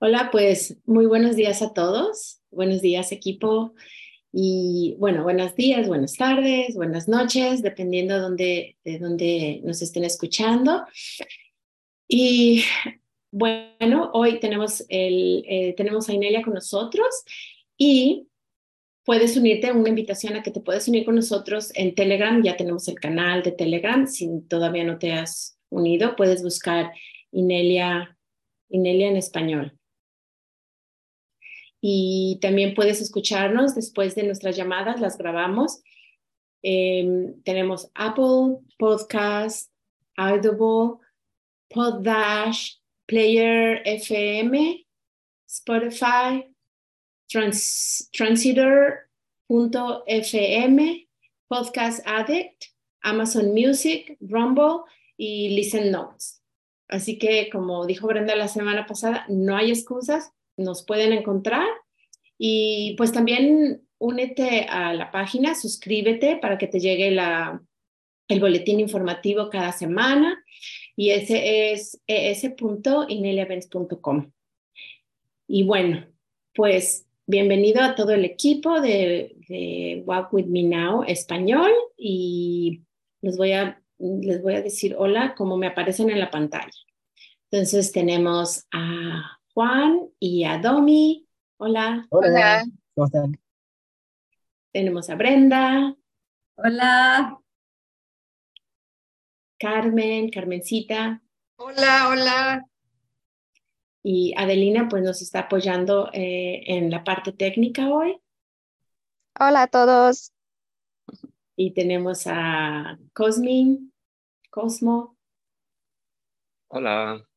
Hola, pues muy buenos días a todos. Buenos días, equipo. Y bueno, buenos días, buenas tardes, buenas noches, dependiendo de dónde, de nos estén escuchando. Y bueno, hoy tenemos, el, eh, tenemos a Inelia con nosotros y puedes unirte una invitación a que te puedes unir con nosotros en Telegram. Ya tenemos el canal de Telegram. Si todavía no te has unido, puedes buscar Inelia, Inelia en español y también puedes escucharnos después de nuestras llamadas, las grabamos. Em, tenemos Apple Podcast, Audible, Poddash, Player FM, Spotify, Trans Transiter.fm, Podcast Addict, Amazon Music, Rumble y Listen Notes. Así que, como dijo Brenda la semana pasada, no hay excusas nos pueden encontrar. Y pues también únete a la página, suscríbete para que te llegue la, el boletín informativo cada semana. Y ese es es.ineliavents.com. Y bueno, pues bienvenido a todo el equipo de, de Walk With Me Now español y les voy a, les voy a decir hola como me aparecen en la pantalla. Entonces tenemos a Juan y a Domi. Hola. Hola. ¿Cómo están? Tenemos a Brenda. Hola. Carmen, Carmencita. Hola, hola. Y Adelina pues nos está apoyando eh, en la parte técnica hoy. Hola a todos. Y tenemos a Cosmin, Cosmo. Hola.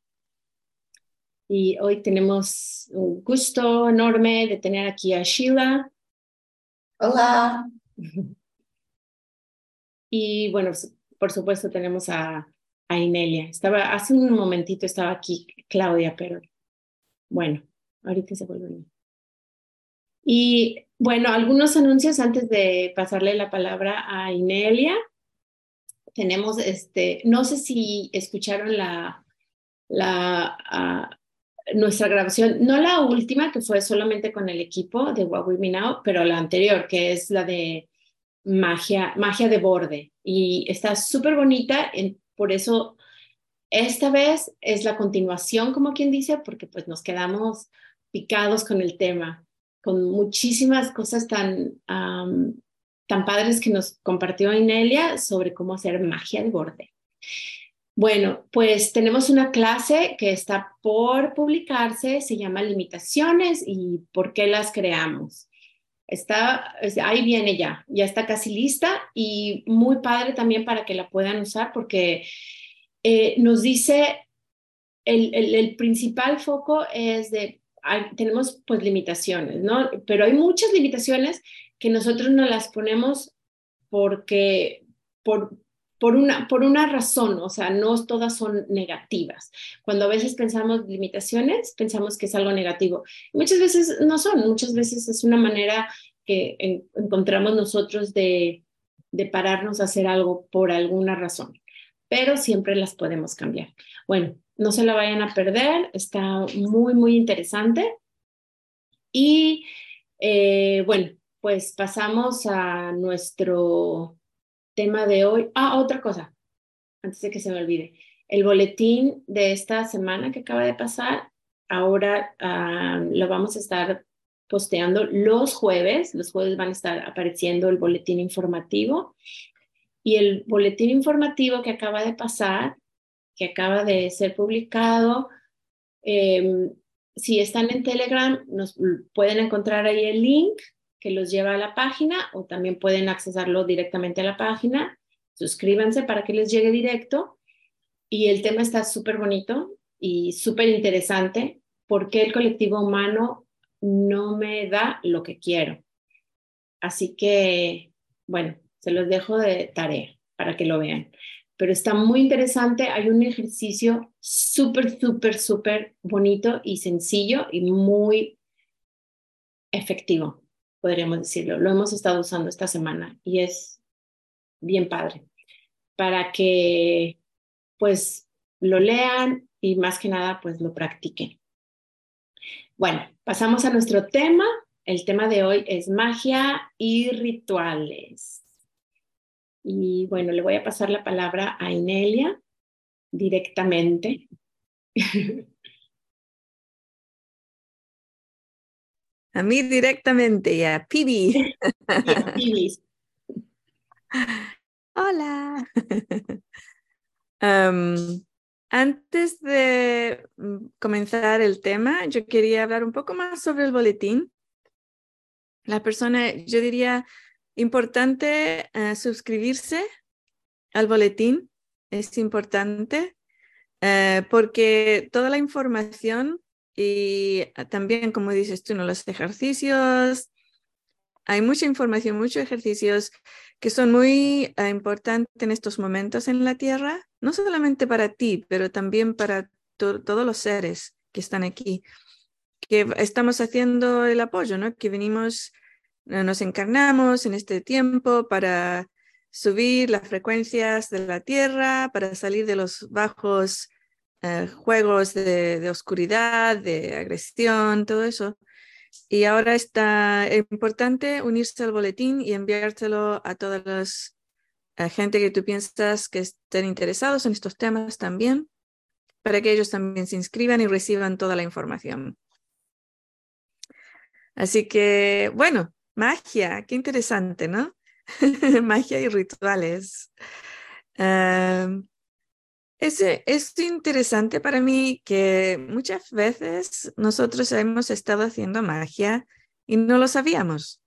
Y hoy tenemos un gusto enorme de tener aquí a Sheila. Hola. Y bueno, por supuesto tenemos a, a Inelia. Estaba, hace un momentito estaba aquí Claudia, pero bueno, ahorita se vuelve. Y bueno, algunos anuncios antes de pasarle la palabra a Inelia. Tenemos este, no sé si escucharon la, la ah, nuestra grabación, no la última, que fue solamente con el equipo de What We Me Now, pero la anterior, que es la de magia, magia de borde. Y está súper bonita, por eso esta vez es la continuación, como quien dice, porque pues nos quedamos picados con el tema, con muchísimas cosas tan, tan padres que nos compartió Inelia sobre cómo hacer magia de borde. Bueno, pues tenemos una clase que está por publicarse, se llama Limitaciones y por qué las creamos. Está, ahí viene ya, ya está casi lista y muy padre también para que la puedan usar porque eh, nos dice, el, principal foco es de, tenemos pues limitaciones, ¿no? Pero hay muchas limitaciones que nosotros no las ponemos porque, por, por una, por una razón, o sea, no todas son negativas. Cuando a veces pensamos limitaciones, pensamos que es algo negativo. Muchas veces no son, muchas veces es una manera que encontramos nosotros de, de pararnos a hacer algo por alguna razón, pero siempre las podemos cambiar. Bueno, no se la vayan a perder, está muy, muy interesante. Y eh, bueno, pues pasamos a nuestro tema de hoy. Ah, otra cosa, antes de que se me olvide. El boletín de esta semana que acaba de pasar, ahora ah, lo vamos a estar posteando los jueves. Los jueves van a estar apareciendo el boletín informativo. Y el boletín informativo que acaba de pasar, que acaba de ser publicado, em, si están en Telegram, nos pueden encontrar ahí el link que los lleva a la página o también pueden accesarlo directamente a la página. Suscríbanse para que les llegue directo. Y el tema está súper bonito y súper interesante. porque el colectivo humano no me da lo que quiero? Así que, bueno, se los dejo de tarea para que lo vean. Pero está muy interesante. Hay un ejercicio súper, súper, súper bonito y sencillo y muy efectivo podríamos decirlo. Lo hemos estado usando esta semana y es bien padre para que pues lo lean y más que nada pues lo practiquen. Bueno, pasamos a nuestro tema. El tema de hoy es magia y rituales. Y bueno, le voy a pasar la palabra a Inelia directamente. A mí directamente, ya, Pibi. Hola. antes de mm, comenzar el tema, yo quería hablar un poco más sobre el boletín. La persona, yo diría, importante eh, suscribirse al boletín. Es importante eh, porque toda la información y también, como dices tú, ¿no? los ejercicios, hay mucha información, muchos ejercicios que son muy eh, importantes en estos momentos en la Tierra, no solamente para ti, pero también para todos los seres que están aquí, que estamos haciendo el apoyo, ¿no? que venimos, nos encarnamos en este tiempo para subir las frecuencias de la Tierra, para salir de los bajos eh, juegos de, oscuridad, de agresión, todo eso. Y ahora está importante unirse al boletín y enviártelo a toda la gente que tú piensas que estén interesados en estos temas también, para que ellos también se inscriban y reciban toda la información. Así que, bueno, magia, qué interesante, ¿no? magia y rituales. Em, es, interesante para mí que muchas veces nosotros hemos estado haciendo magia y no lo sabíamos.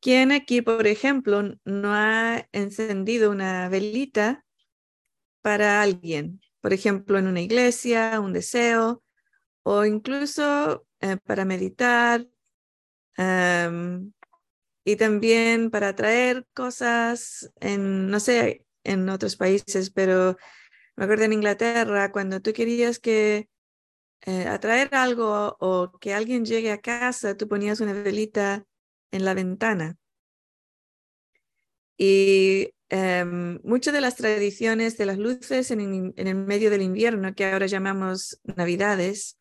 ¿Quién aquí, por ejemplo, no ha encendido una velita para alguien? Por ejemplo, en una iglesia, un deseo, o incluso eh, para meditar, y también para traer cosas en, no sé, en otros países, pero me acuerdo en Inglaterra, cuando tú querías que eh, atraer algo o que alguien llegue a casa, tú ponías una velita en la ventana. Y em, muchas de las tradiciones de las luces en, el medio del invierno, que ahora llamamos Navidades,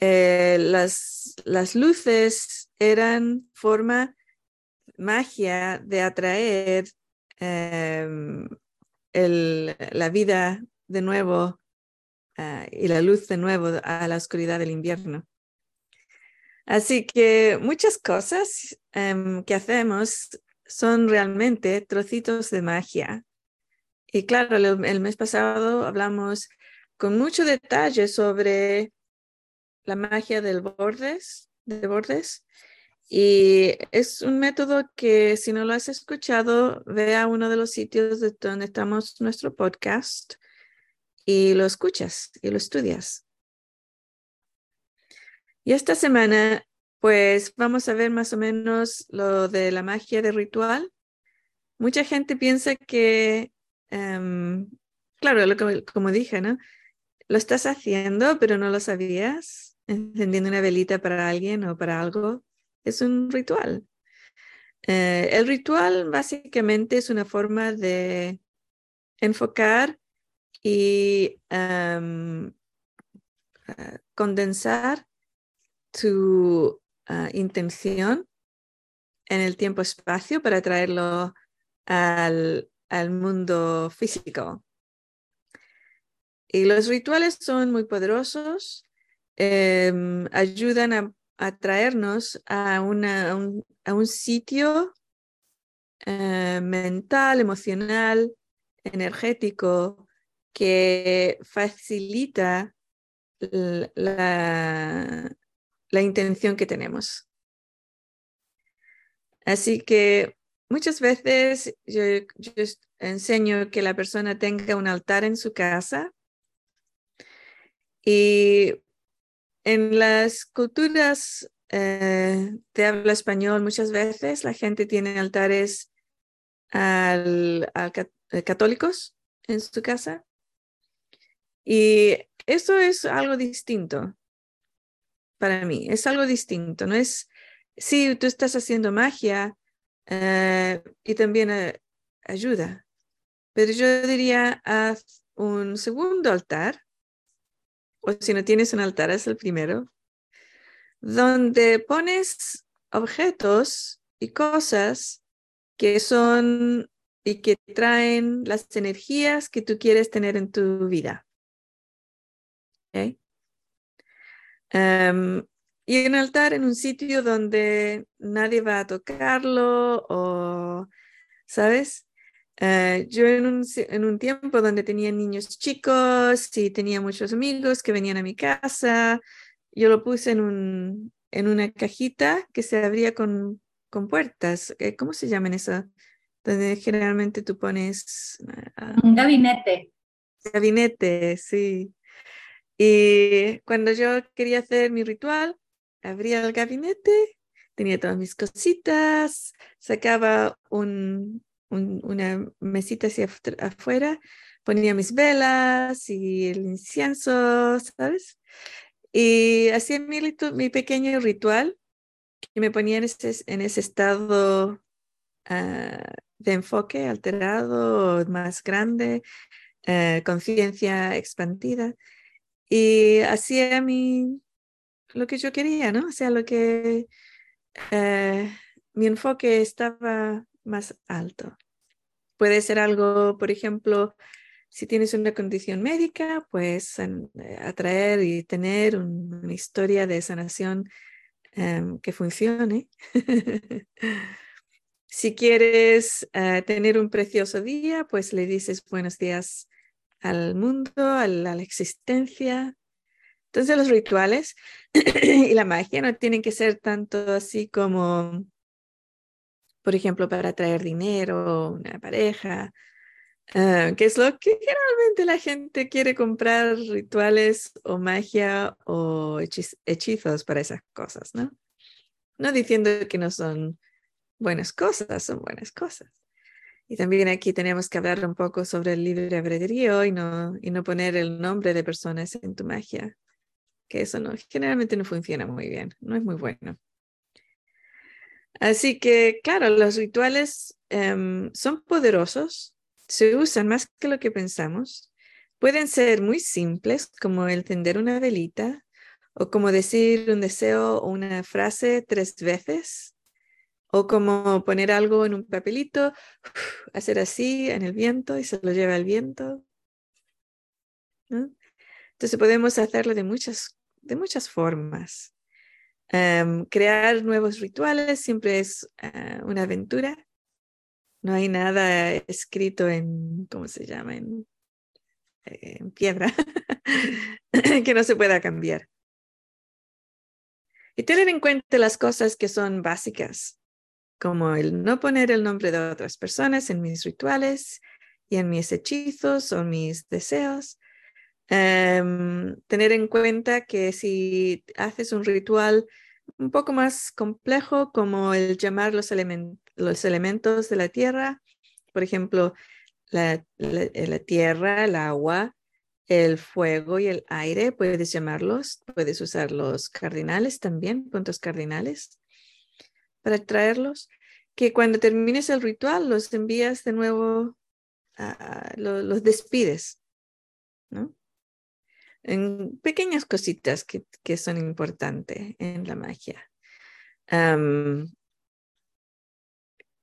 eh, las, las luces eran forma magia de atraer Em, la vida de nuevo ah, y la luz de nuevo a la oscuridad del invierno. Así que muchas cosas em, que hacemos son realmente trocitos de magia. Y claro, el, mes pasado hablamos con mucho detalle sobre la magia del bordes, de bordes y es un método que si no lo has escuchado, ve a uno de los sitios de donde estamos nuestro podcast y lo escuchas y lo estudias. Y esta semana, pues vamos a ver más o menos lo de la magia de ritual. Mucha gente piensa que, em, claro, como dije, ¿no? Lo estás haciendo, pero no lo sabías, encendiendo una velita para alguien o para algo es un ritual. Eh, el ritual básicamente es una forma de enfocar y em, eh, condensar tu ah, intención en el tiempo-espacio para traerlo al, al mundo físico. Y los rituales son muy poderosos, em, ayudan a atraernos a, una, a, un, sitio eh, mental, emocional, energético, que facilita la, la intención que tenemos. Así que muchas veces yo, enseño que la persona tenga un altar en su casa y en las culturas eh, de habla español, muchas veces la gente tiene altares al, eh, católicos en su casa. Y eso es algo distinto para mí, es algo distinto. No es, si tú estás haciendo magia eh, y también ayuda, pero yo diría, haz un segundo altar o si no tienes un altar, es el primero, donde pones objetos y cosas que son y que traen las energías que tú quieres tener en tu vida. Em, y un altar en un sitio donde nadie va a tocarlo o, ¿sabes? Eh, yo en un, en un, tiempo donde tenía niños chicos y tenía muchos amigos que venían a mi casa, yo lo puse en, un, en una cajita que se abría con, con puertas. Eh, ¿Cómo se llaman eso? Donde generalmente tú pones... Ah, un gabinete. Gabinete, sí. Y cuando yo quería hacer mi ritual, abría el gabinete, tenía todas mis cositas, sacaba un, una mesita hacia afuera, ponía mis velas y el incienso, ¿sabes? Y hacía mi, mi pequeño ritual que me ponía en ese, en ese estado ah, de enfoque alterado, más grande, eh, conciencia expandida. Y hacía mi, lo que yo quería, ¿no? O sea, lo que eh, mi enfoque estaba más alto. Puede ser algo, por ejemplo, si tienes una condición médica, pues eh, atraer y tener una historia de sanación em, que funcione. si quieres eh, tener un precioso día, pues le dices buenos días al mundo, a la existencia, entonces los rituales y la magia no tienen que ser tanto así como, por ejemplo, para atraer dinero, una pareja, uh, que es lo que generalmente la gente quiere comprar rituales o magia o hechizos para esas cosas, ¿no? No diciendo que no son buenas cosas, son buenas cosas. Y también aquí tenemos que hablar un poco sobre el libre albedrío y no, y no poner el nombre de personas en tu magia que eso no, generalmente no funciona muy bien, no es muy bueno. Así que, claro, los rituales em, son poderosos, se usan más que lo que pensamos. Pueden ser muy simples, como el una velita o como decir un deseo o una frase tres veces, o como poner algo en un papelito, hacer así en el viento y se lo lleva el viento. Entonces podemos hacerlo de muchas de muchas formas. Em, crear nuevos rituales siempre es eh, una aventura. No hay nada escrito en, ¿cómo se llama? En, en piedra que no se pueda cambiar. Y tener en cuenta las cosas que son básicas, como el no poner el nombre de otras personas en mis rituales y en mis hechizos o mis deseos, Em, tener en cuenta que si haces un ritual un poco más complejo, como el llamar los, los elementos de la tierra, por ejemplo, la, la, tierra, el agua, el fuego y el aire, puedes llamarlos, puedes usar los cardinales también, puntos cardinales, para traerlos, que cuando termines el ritual los envías de nuevo, los despides, ¿no? En pequeñas cositas que, que son importantes en la magia.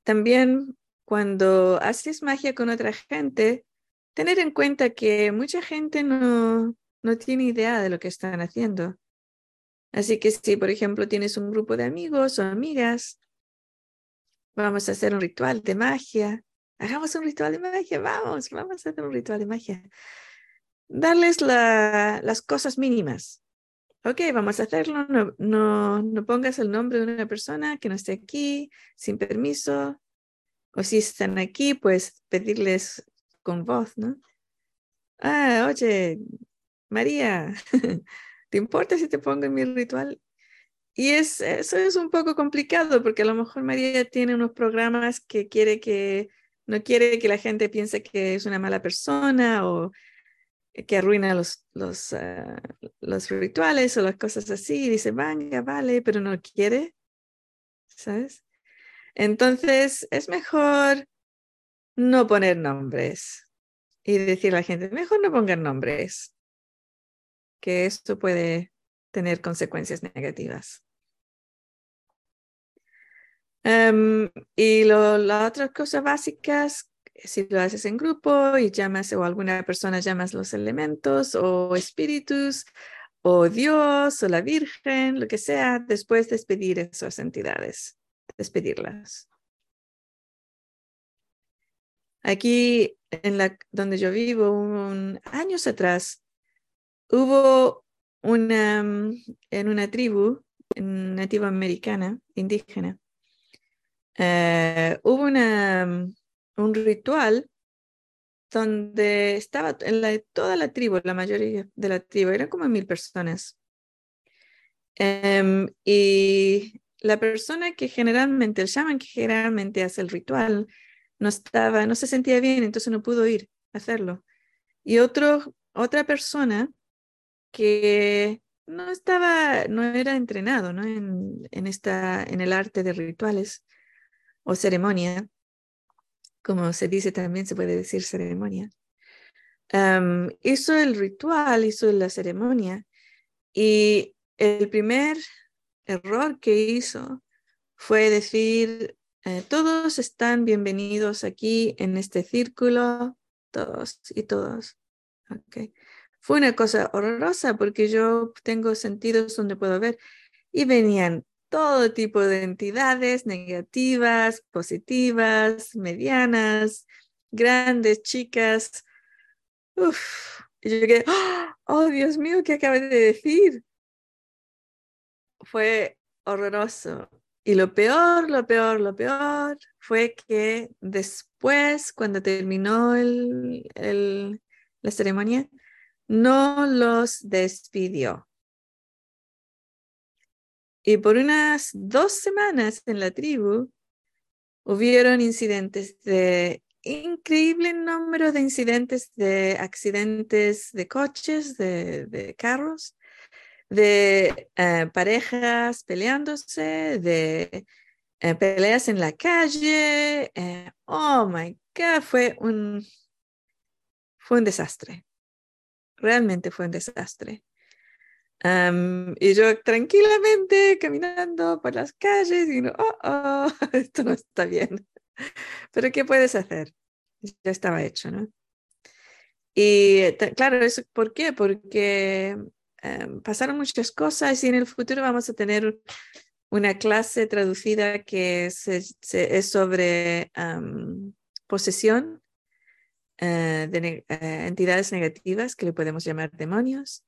también cuando haces magia con otra gente, tener en cuenta que mucha gente no, no tiene idea de lo que están haciendo. Así que si, por ejemplo, tienes un grupo de amigos o amigas, vamos a hacer un ritual de magia. Hagamos un ritual de magia, vamos, vamos a hacer un ritual de magia darles las cosas mínimas. Ok, vamos a hacerlo. No, no, pongas el nombre de una persona que no esté aquí sin permiso. O si están aquí, pues pedirles con voz, ¿no? Ah, oye, María, ¿te importa si te pongo en mi ritual? Y es, eso es un poco complicado porque a lo mejor María tiene unos programas que quiere que, no quiere que la gente piense que es una mala persona o que arruina los, los, ah, los rituales o las cosas así, y dice, venga, vale, pero no quiere, ¿sabes? Entonces es mejor no poner nombres y decir a la gente, mejor no pongan nombres. que esto puede tener consecuencias negativas. Em, y las otras cosas básicas, si lo haces en grupo y llamas o alguna persona llamas los elementos o espíritus o Dios o la Virgen, lo que sea, después despedir esas entidades, despedirlas. Aquí, en la, donde yo vivo, un, años atrás, hubo una, en una tribu nativa americana, indígena, eh, hubo una, un ritual donde estaba en toda la tribu, la mayoría de la tribu, eran como mil personas. Em, y la persona que generalmente, el shaman que generalmente hace el ritual, no estaba, no se sentía bien, entonces no pudo ir a hacerlo. Y otro, otra persona que no estaba, no era entrenado ¿no? En, en, esta, en el arte de rituales o ceremonia, como se dice también, se puede decir ceremonia. hizo el ritual, hizo la ceremonia y el primer error que hizo fue decir, eh, todos están bienvenidos aquí en este círculo, todos y todos. Okay. Fue una cosa horrorosa porque yo tengo sentidos donde puedo ver y venían todo tipo de entidades negativas, positivas, medianas, grandes, chicas. Uf, y yo llegué, oh Dios mío, ¿qué acabas de decir? Fue horroroso. Y lo peor, lo peor, lo peor fue que después, cuando terminó la ceremonia, no los despidió. Y por unas dos semanas en la tribu hubieron incidentes de increíble número de incidentes de accidentes de coches, de, carros, de eh, parejas peleándose, de eh, peleas en la calle. Eh, oh my God, fue un, fue un desastre. Realmente fue un desastre y yo tranquilamente caminando por las calles y no, oh, oh, esto no está bien. Pero ¿qué puedes hacer? Ya estaba hecho, ¿no? Y claro, eso, ¿por qué? Porque em, pasaron muchas cosas y en el futuro vamos a tener una clase traducida que es sobre posesión eh, de eh, entidades negativas que le podemos llamar demonios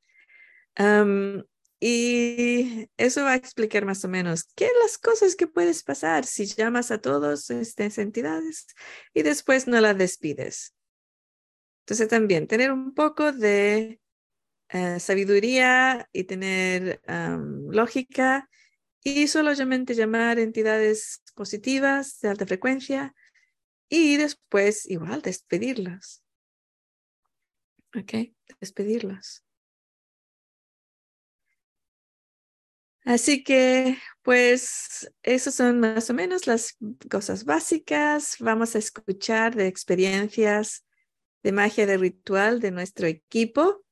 y eso va a explicar más o menos qué las cosas que puedes pasar si llamas a todas estas entidades y después no las despides. Entonces también tener un poco de eh, sabiduría y tener lógica y solamente llamar entidades positivas de alta frecuencia y después igual despedirlas. ¿Ok? Despedirlas. Así que, pues, esas son más o menos las cosas básicas. Vamos a escuchar de experiencias de magia de ritual de nuestro equipo.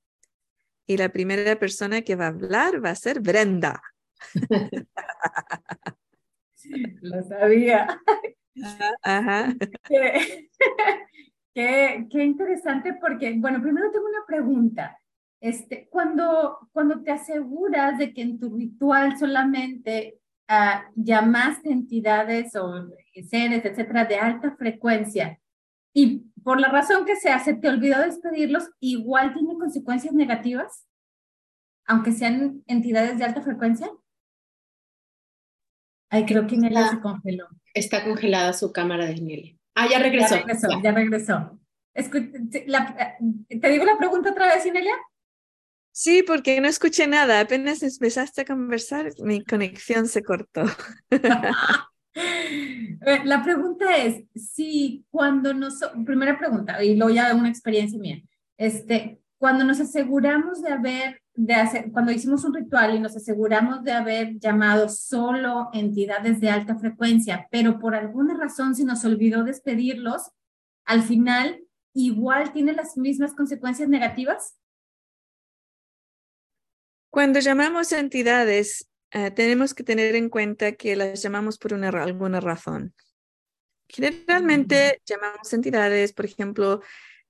Y la primera persona que va a hablar va a ser Brenda. Lo sabía. Ajá. Qué, qué, qué interesante porque, bueno, primero tengo una pregunta. Este, cuando, cuando te aseguras de que en tu ritual solamente uh, llamaste entidades o seres, etcétera, de alta frecuencia, y por la razón que sea, se te olvidó despedirlos, igual tiene consecuencias negativas, aunque sean entidades de alta frecuencia. Ay, creo que Nelia se congeló. Está congelada su cámara de Nelia. Ah, ya regresó. Ya regresó, ya, regresó. ¿Te digo la pregunta otra vez, Inelia? Sí, porque no escuché nada. Apenas empezaste a conversar, mi conexión se cortó. La pregunta es, si cuando nos, primera pregunta, y luego ya una experiencia mía, este, cuando nos aseguramos de haber, de hacer, cuando hicimos un ritual y nos aseguramos de haber llamado solo entidades de alta frecuencia, pero por alguna razón se nos olvidó despedirlos, al final igual tiene las mismas consecuencias negativas? Cuando llamamos entidades, eh, tenemos que tener en cuenta que las llamamos por una, alguna razón. Generalmente llamamos entidades, por ejemplo,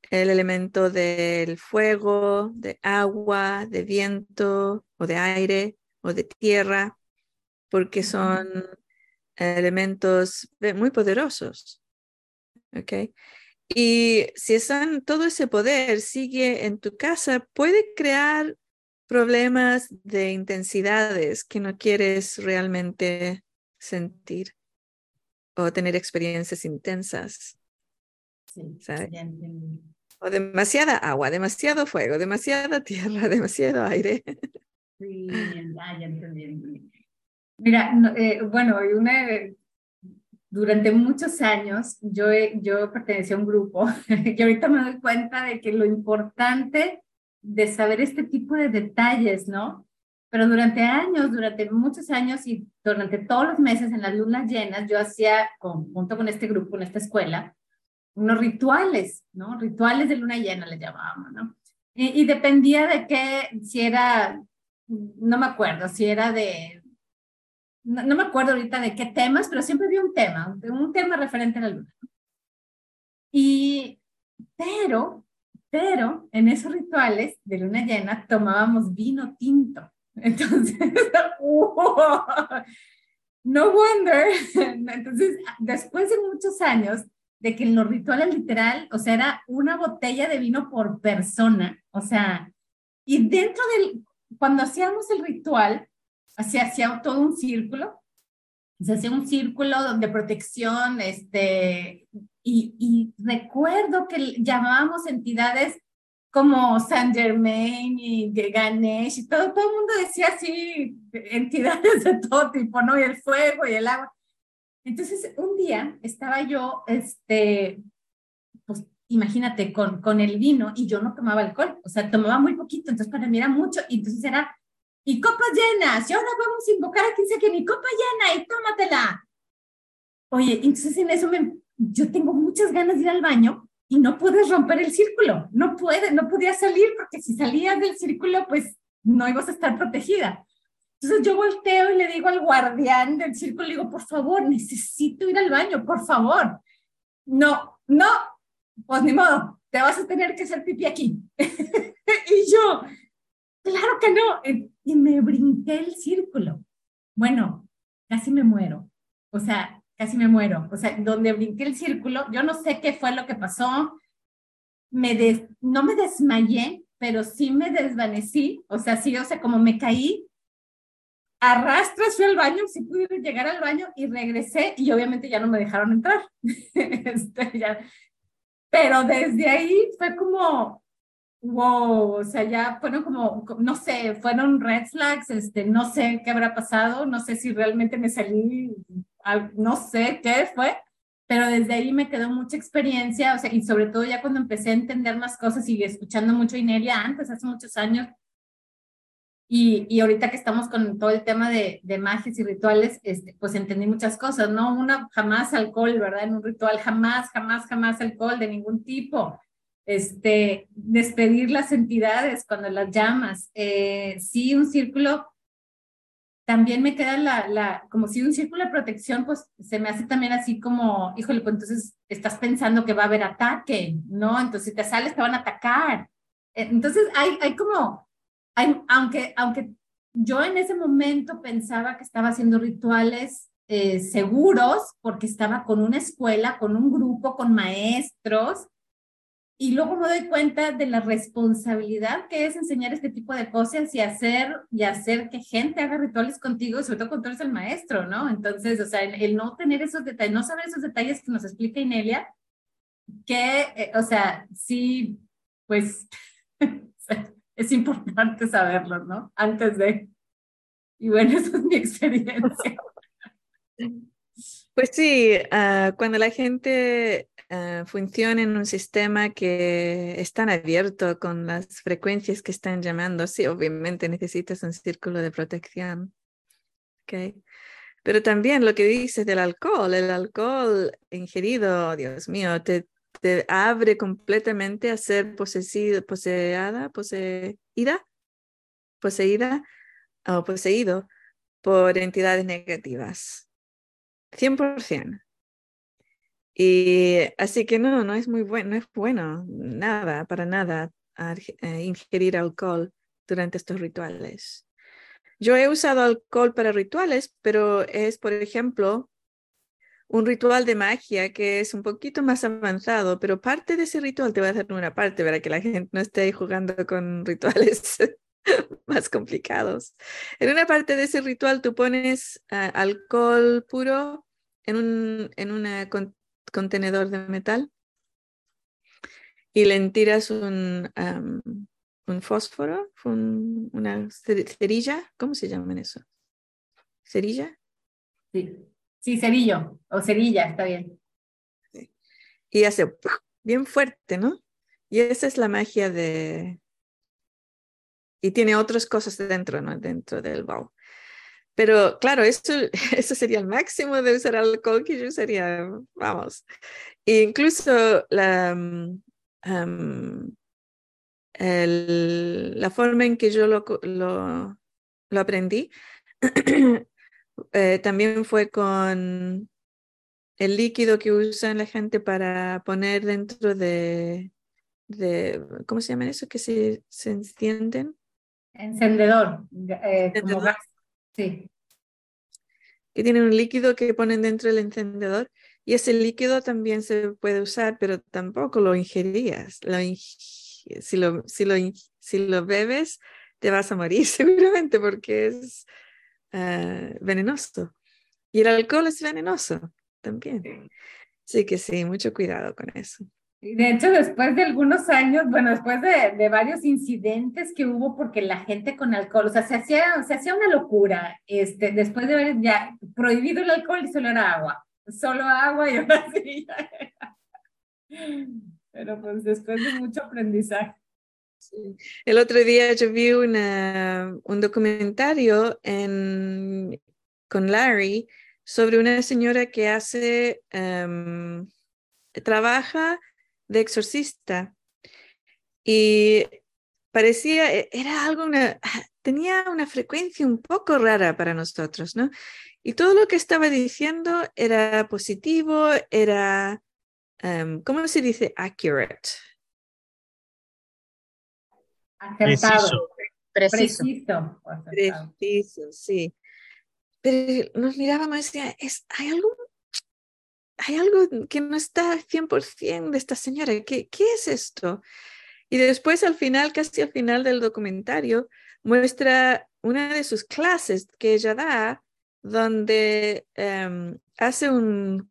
el elemento del fuego, de agua, de viento o de aire o de tierra, porque son elementos muy poderosos. ¿Ok? Y si están, todo ese poder sigue en tu casa, puede crear problemas de intensidades que no quieres realmente sentir o tener experiencias intensas. O demasiada agua, demasiado fuego, demasiada tierra, demasiado aire. Sí, ya, entendí. Mira, eh, bueno, una, durante muchos años yo, yo pertenecía a un grupo y ahorita me doy cuenta de que lo importante de saber este tipo de detalles, ¿no? Pero durante años, durante muchos años y durante todos los meses en las lunas llenas, yo hacía, junto con este grupo, en esta escuela, unos rituales, ¿no? Rituales de luna llena les llamábamos, ¿no? Y, y dependía de qué, si era, no me acuerdo, si era de, no, no, me acuerdo ahorita de qué temas, pero siempre había un tema, un tema referente a la luna. Y, pero, pero en esos rituales de luna llena tomábamos vino tinto. Entonces, no wonder. Entonces, después de muchos años de que en los rituales literal, o sea, era una botella de vino por persona, o sea, y dentro del, cuando hacíamos el ritual, se hacía todo un círculo, se hacía un círculo de protección, este, y, y recuerdo que llamábamos entidades como Saint Germain y Ganesh y todo, todo el mundo decía así, entidades de todo tipo, ¿no? Y el fuego y el agua. Entonces, un día estaba yo, este, pues imagínate, con, con el vino y yo no tomaba alcohol, o sea, tomaba muy poquito, entonces para mí era mucho, y entonces era, y copas llenas, y ahora vamos a invocar a quien sea que mi copa llena y tómatela. Oye, entonces en eso me, yo tengo muchas ganas de ir al baño y no puedes romper el círculo, no puedes, no podía salir porque si salías del círculo, pues no ibas a estar protegida. Entonces yo volteo y le digo al guardián del círculo, digo, por favor, necesito ir al baño, por favor. No, no, pues ni modo, te vas a tener que hacer pipí aquí. y yo, claro que no. Y me brinqué el círculo. Bueno, casi me muero. O sea, casi me muero. O sea, donde brinqué el círculo, yo no sé qué fue lo que pasó. Me no me desmayé, pero sí me desvanecí. O sea, sí, o sea, como me caí, arrastras fui al baño, sí pude llegar al baño y regresé y obviamente ya no me dejaron entrar. este, ya. Pero desde ahí fue como, wow, o sea, ya fueron como, no sé, fueron red flags, este, no sé qué habrá pasado, no sé si realmente me salí no sé qué fue, pero desde ahí me quedó mucha experiencia, o sea, y sobre todo ya cuando empecé a entender más cosas y escuchando mucho a Inelia antes, hace muchos años, y, y ahorita que estamos con todo el tema de, de magias y rituales, este, pues entendí muchas cosas, ¿no? Una, jamás alcohol, ¿verdad? En un ritual, jamás, jamás, jamás alcohol de ningún tipo. Este, despedir las entidades cuando las llamas. Eh, sí, un círculo también me queda la, la, como si un círculo de protección, pues se me hace también así como, híjole, pues entonces estás pensando que va a haber ataque, ¿no? Entonces si te sales te van a atacar. Eh, entonces hay, hay como, hay, aunque, aunque yo en ese momento pensaba que estaba haciendo rituales eh, seguros porque estaba con una escuela, con un grupo, con maestros, y luego me doy cuenta de la responsabilidad que es enseñar este tipo de cosas y hacer, y hacer que gente haga rituales contigo, sobre todo cuando eres el maestro, ¿no? Entonces, o sea, el, no tener esos detalles, no saber esos detalles que nos explica Inelia, que, eh, o sea, sí, pues es importante saberlo, ¿no? Antes de... Y bueno, esa es mi experiencia. Pues sí, uh, cuando la gente uh, funciona en un sistema que es tan abierto con las frecuencias que están llamando, sí, obviamente necesitas un círculo de protección. Okay. Pero también lo que dices del alcohol, el alcohol ingerido, Dios mío, te, te abre completamente a ser posesido, poseada, poseída poseída o poseído por entidades negativas. 100%. Y así que no, no es muy bueno, no es bueno, nada, para nada, eh, ingerir alcohol durante estos rituales. Yo he usado alcohol para rituales, pero es, por ejemplo, un ritual de magia que es un poquito más avanzado, pero parte de ese ritual te va a hacer una parte para que la gente no esté jugando con rituales más complicados. En una parte de ese ritual tú pones ah, alcohol puro en un en una contenedor de metal y le tiras un, un fósforo, una cerilla, ¿cómo se llama eso? ¿Cerilla? Sí. Sí, cerillo o cerilla, está bien. Y hace bien fuerte, ¿no? Y esa es la magia de... Y tiene otras cosas dentro, ¿no? Dentro del bowl. Pero claro, eso, eso sería el máximo de usar alcohol que yo usaría, vamos. E incluso la, mm, la forma en que yo lo, lo, lo aprendí Eh, también fue con el líquido que usan la gente para poner dentro de, de ¿cómo se llama eso? Que se, se encienden. Encendedor, eh, como gas. Sí. Que tienen un líquido que ponen dentro del encendedor y ese líquido también se puede usar, pero tampoco lo ingerías. Lo si, lo, si, lo, si lo bebes, te vas a morir seguramente porque es uh, venenoso. Y el alcohol es venenoso también. Sí que sí, mucho cuidado con eso. De hecho, después de algunos años, bueno, después de, de, varios incidentes que hubo porque la gente con alcohol, o sea, se hacía, se hacía una locura, este, después de haber ya prohibido el alcohol y solo era agua, solo agua y ahora sí. Pero pues después de mucho aprendizaje. El otro día yo vi una, un documentario en, con Larry sobre una señora que hace, um, trabaja de exorcista y parecía, e, era algo, una, tenía una frecuencia un poco rara para nosotros, ¿no? Y todo lo que estaba diciendo era positivo, era, um, ¿cómo se dice? Accurate. Acertado. Preciso. Preciso. sí. Pero nos mirábamos y decía, es, hay algo hay algo que no está 100% de esta señora. ¿Qué, ¿Qué es esto? Y después al final, casi al final del documentario, muestra una de sus clases que ella da, donde em, hace un,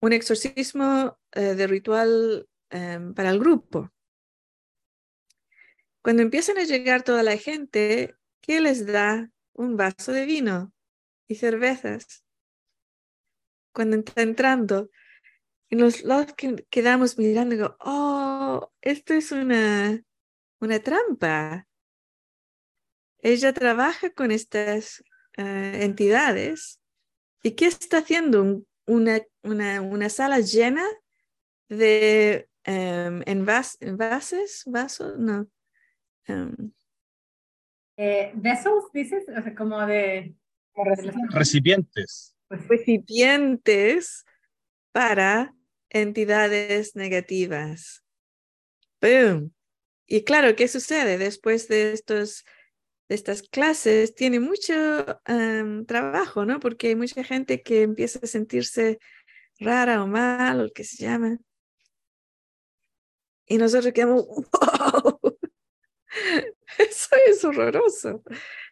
un exorcismo eh, de ritual em, para el grupo. Cuando empiezan a llegar toda la gente, ¿qué les da? Un vaso de vino y cervezas. Cuando está entrando, y los, los que quedamos mirando, digo, oh, esto es una, una trampa. Ella trabaja con estas eh, entidades. ¿Y qué está haciendo? una, una, una, sala llena de um, envases, vasos, no, Um, eh, vessels, dices, o sea, como de... Recipientes. Pues recipientes para entidades negativas. ¡Boom! Y claro, ¿qué sucede después de estos de estas clases? Tiene mucho um, trabajo, ¿no? Porque hay mucha gente que empieza a sentirse rara o mal, o lo que se llama. Y nosotros quedamos, wow, Eso es horroroso.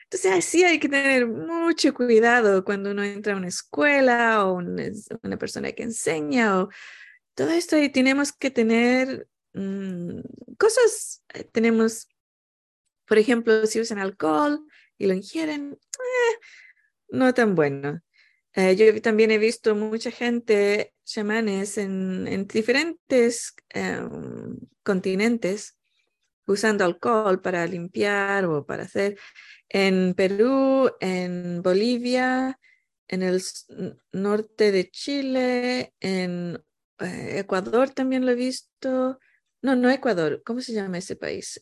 Entonces, así hay que tener mucho cuidado cuando uno entra a una escuela o una, persona que enseña o todo esto y tenemos que tener mm, cosas, eh, tenemos, por ejemplo, si usan alcohol y lo ingieren, eh, no tan bueno. Eh, yo también he visto mucha gente, chamanes, en, en diferentes em, continentes usando alcohol para limpiar o para hacer. En Perú, en Bolivia, en el norte de Chile, en eh, Ecuador también lo he visto. No, no Ecuador. ¿Cómo se llama ese país?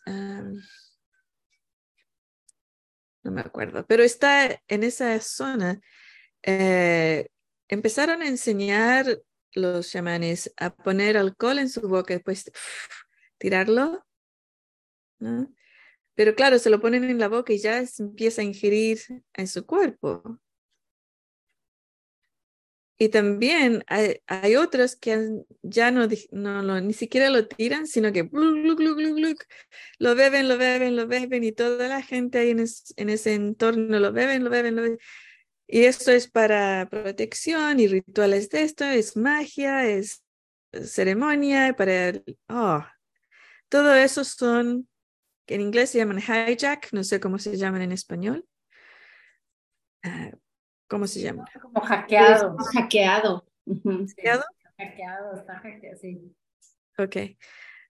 no me acuerdo, pero está en esa zona. Eh, empezaron a enseñar los chamanes a poner alcohol en su boca y después tirarlo. Pero claro, se lo ponen en la boca y ya empieza a ingerir en su cuerpo. Y también hay, hay otros que ya no, no, ni siquiera lo tiran, sino que lo beben, lo beben, lo beben y toda la gente ahí en, en ese entorno lo beben, lo beben, lo beben. Y esto es para protección y rituales de esto, es magia, es ceremonia, para... Oh, todo eso son, que en inglés se llaman hijack, no sé cómo se llaman en español. Ah, ¿Cómo se llama? Como hackeado. hackeado. ¿Hackeado? Hackeado, está hackeado, sí. Ok.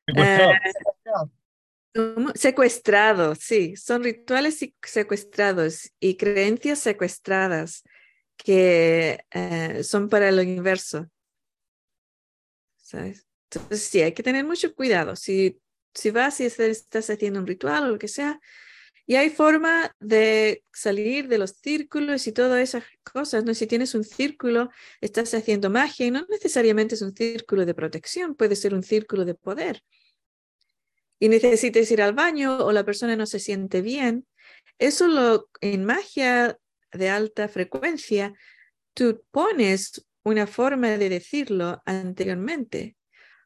Secuestrado. Uh, secuestrado, sí, son rituales secuestrados y creencias secuestradas que uh, son para el universo. ¿Sabes? Entonces, sí, hay que tener mucho cuidado. Si, si vas y estás haciendo un ritual o lo que sea, y hay forma de salir de los círculos y todas esas cosas, ¿no? Si tienes un círculo, estás haciendo magia y no necesariamente es un círculo de protección, puede ser un círculo de poder. Y necesites ir al baño o la persona no se siente bien. Eso lo, en magia de alta frecuencia, tú pones una forma de decirlo anteriormente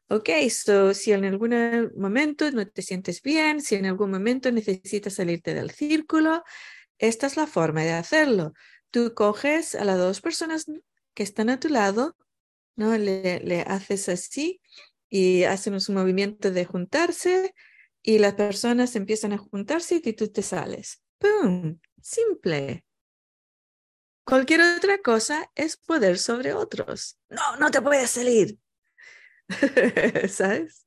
ok, so, si en algún momento no te sientes bien, si en algún momento necesitas salirte del círculo, esta es la forma de hacerlo. Tú coges a las dos personas que están a tu lado, ¿no? Le, le haces así y hacen un movimiento de juntarse y las personas empiezan a juntarse y tú te sales. ¡Pum! Simple. Cualquier otra cosa es poder sobre otros. No, no te puedes salir. ¿sabes?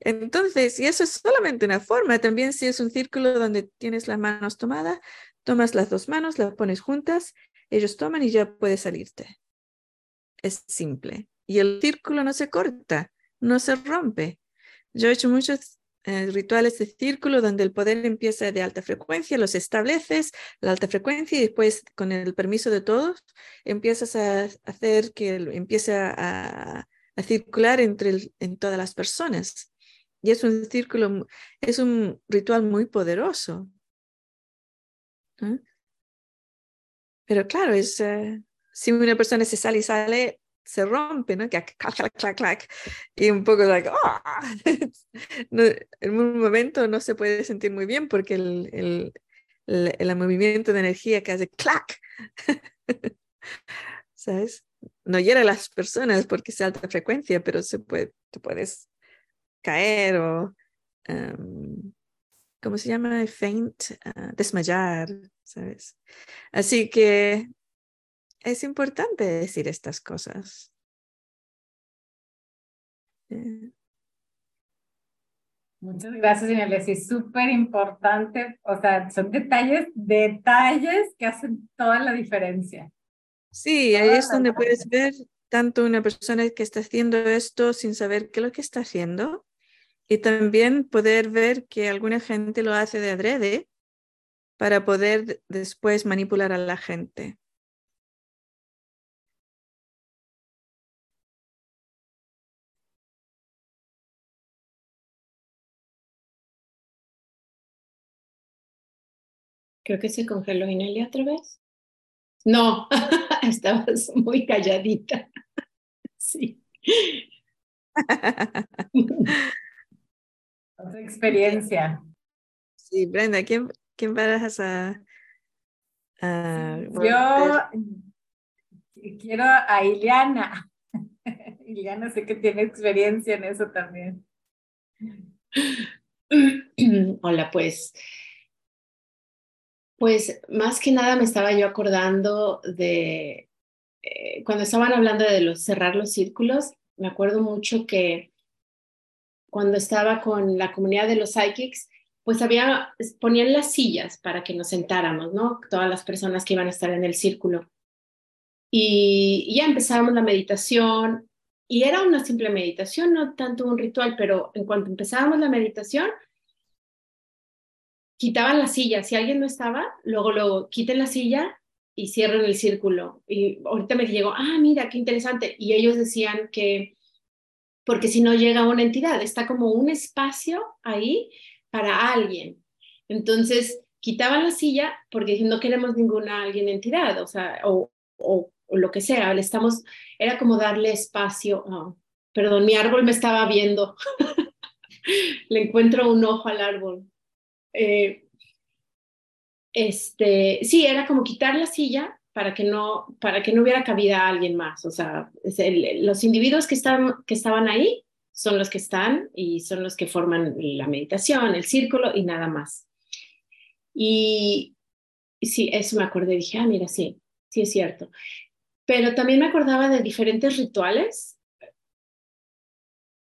Entonces, y eso es solamente una forma, también si es un círculo donde tienes las manos tomadas, tomas las dos manos, las pones juntas, ellos toman y ya puedes salirte. Es simple. Y el círculo no se corta, no se rompe. Yo he hecho muchos eh, rituales de círculo donde el poder empieza de alta frecuencia, los estableces, la alta frecuencia y después con el permiso de todos empiezas a hacer que empiece a, a circular entre en todas las personas. Y es un círculo, es un ritual muy poderoso. Pero claro, es, eh, si una persona se sale y sale, se rompe, ¿no? Clac, clac, clac, clac, y un poco like, ¡ah! en un momento no se puede sentir muy bien porque el, el, el, el movimiento de energía que hace clac, ¿sabes? No hiera a las personas porque es alta frecuencia, pero se puede, te puedes caer o, um, ¿cómo se llama? Faint, uh, desmayar, ¿sabes? Así que es importante decir estas cosas. Muchas gracias, señor Leslie. Súper importante. O sea, son detalles, detalles que hacen toda la diferencia. Sí, ahí es donde puedes ver tanto una persona que está haciendo esto sin saber qué es lo que está haciendo y también poder ver que alguna gente lo hace de adrede para poder después manipular a la gente. Creo que se congeló Inelia otra vez. No, estabas muy calladita. Sí. Otra experiencia. Sí, Brenda, ¿quién, quién vas a, Yo quiero a Iliana. Iliana sé que tiene experiencia en eso también. Hola, pues pues más que nada me estaba yo acordando de eh, cuando estaban hablando de los cerrar los círculos, me acuerdo mucho que cuando estaba con la comunidad de los psychics, pues había, ponían las sillas para que nos sentáramos, ¿no? Todas las personas que iban a estar en el círculo. Y, y ya empezábamos la meditación y era una simple meditación, no tanto un ritual, pero en cuanto empezábamos la meditación, quitaban la silla. Si alguien no estaba, luego, luego quiten la silla y cierren el círculo. Y ahorita me llegó, ah, mira, qué interesante. Y ellos decían que, porque si no llega una entidad, está como un espacio ahí para alguien. Entonces, quitaban la silla porque no queremos ninguna alguien entidad, o sea, o, o, lo que sea, le estamos, era como darle espacio, perdón, mi árbol me estaba viendo, le encuentro un ojo al árbol. Eh, este, sí, era como quitar la silla para que no, para que no hubiera cabida a alguien más. O sea, los individuos que, están, que estaban ahí son los que están y son los que forman la meditación, el círculo y nada más. Y sí, eso me acordé, dije, ah, mira, sí, sí es cierto. Pero también me acordaba de diferentes rituales.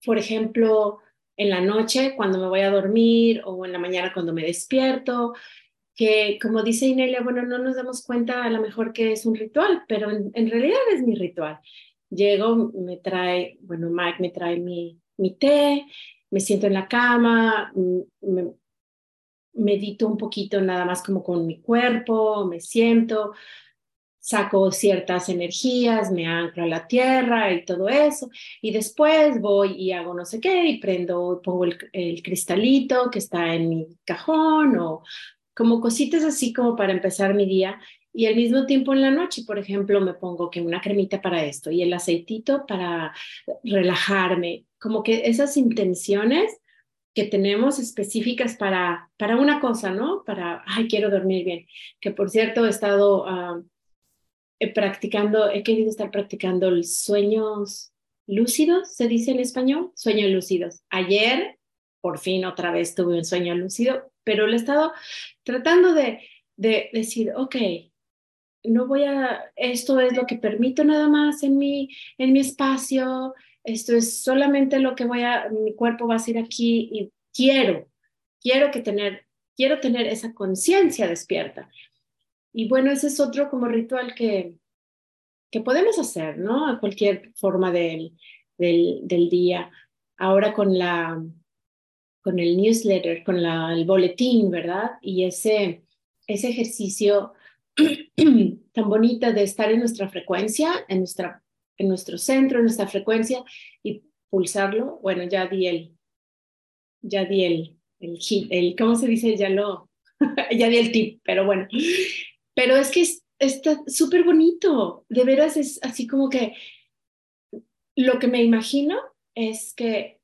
Por ejemplo, en la noche cuando me voy a dormir o en la mañana cuando me despierto, que como dice Inelia, bueno, no nos damos cuenta a lo mejor que es un ritual, pero en, realidad es mi ritual. Llego, me trae, bueno, Mike me trae mi, mi té, me siento en la cama, me, medito un poquito nada más como con mi cuerpo, me siento, saco ciertas energías, me anclo a la tierra y todo eso, y después voy y hago no sé qué y prendo, pongo el, cristalito que está en mi cajón o como cositas así como para empezar mi día y al mismo tiempo en la noche, por ejemplo, me pongo que una cremita para esto y el aceitito para relajarme, como que esas intenciones que tenemos específicas para, para una cosa, ¿no? Para, ay, quiero dormir bien. Que por cierto, he estado ah, practicando, he querido estar practicando sueños lúcidos, se dice en español, sueños lúcidos. Ayer, por fin, otra vez tuve un sueño lúcido, pero le he estado tratando de, de decir, ok, no voy a, esto es lo que permito nada más en mi, en mi espacio, esto es solamente lo que voy a, mi cuerpo va a ser aquí y quiero, quiero que tener, quiero tener esa conciencia despierta. Y bueno, ese es otro como ritual que, que podemos hacer, ¿no? A cualquier forma del, del, día. Ahora con la con el newsletter, con el boletín, ¿verdad? Y ese, ese ejercicio tan bonito de estar en nuestra frecuencia, en, nuestra, en nuestro centro, en nuestra frecuencia y pulsarlo. Bueno, ya di el, ya di el, el, el ¿cómo se dice? Ya lo, ya di el tip, pero bueno. Pero es que está súper bonito, de veras es así como que lo que me imagino es que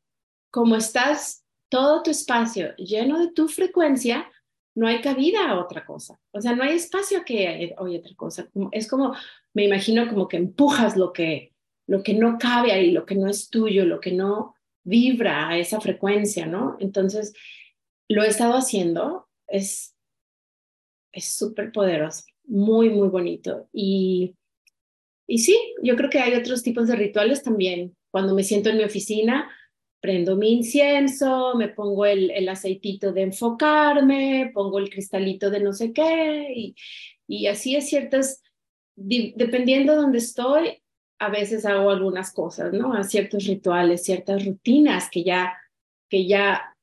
como estás todo tu espacio lleno de tu frecuencia, no hay cabida a otra cosa. O sea, no hay espacio que oye otra cosa. Es como, me imagino como que empujas lo que, lo que no cabe ahí, lo que no es tuyo, lo que no vibra a esa frecuencia, ¿no? Entonces, lo he estado haciendo, es es súper poderoso, muy, muy bonito. Y, y sí, yo creo que hay otros tipos de rituales también. Cuando me siento en mi oficina, prendo mi incienso, me pongo el, el aceitito de enfocarme, pongo el cristalito de no sé qué, y, y así es ciertas, dependiendo de dónde estoy, a veces hago algunas cosas, ¿no? A ciertos rituales, ciertas rutinas que ya, que ya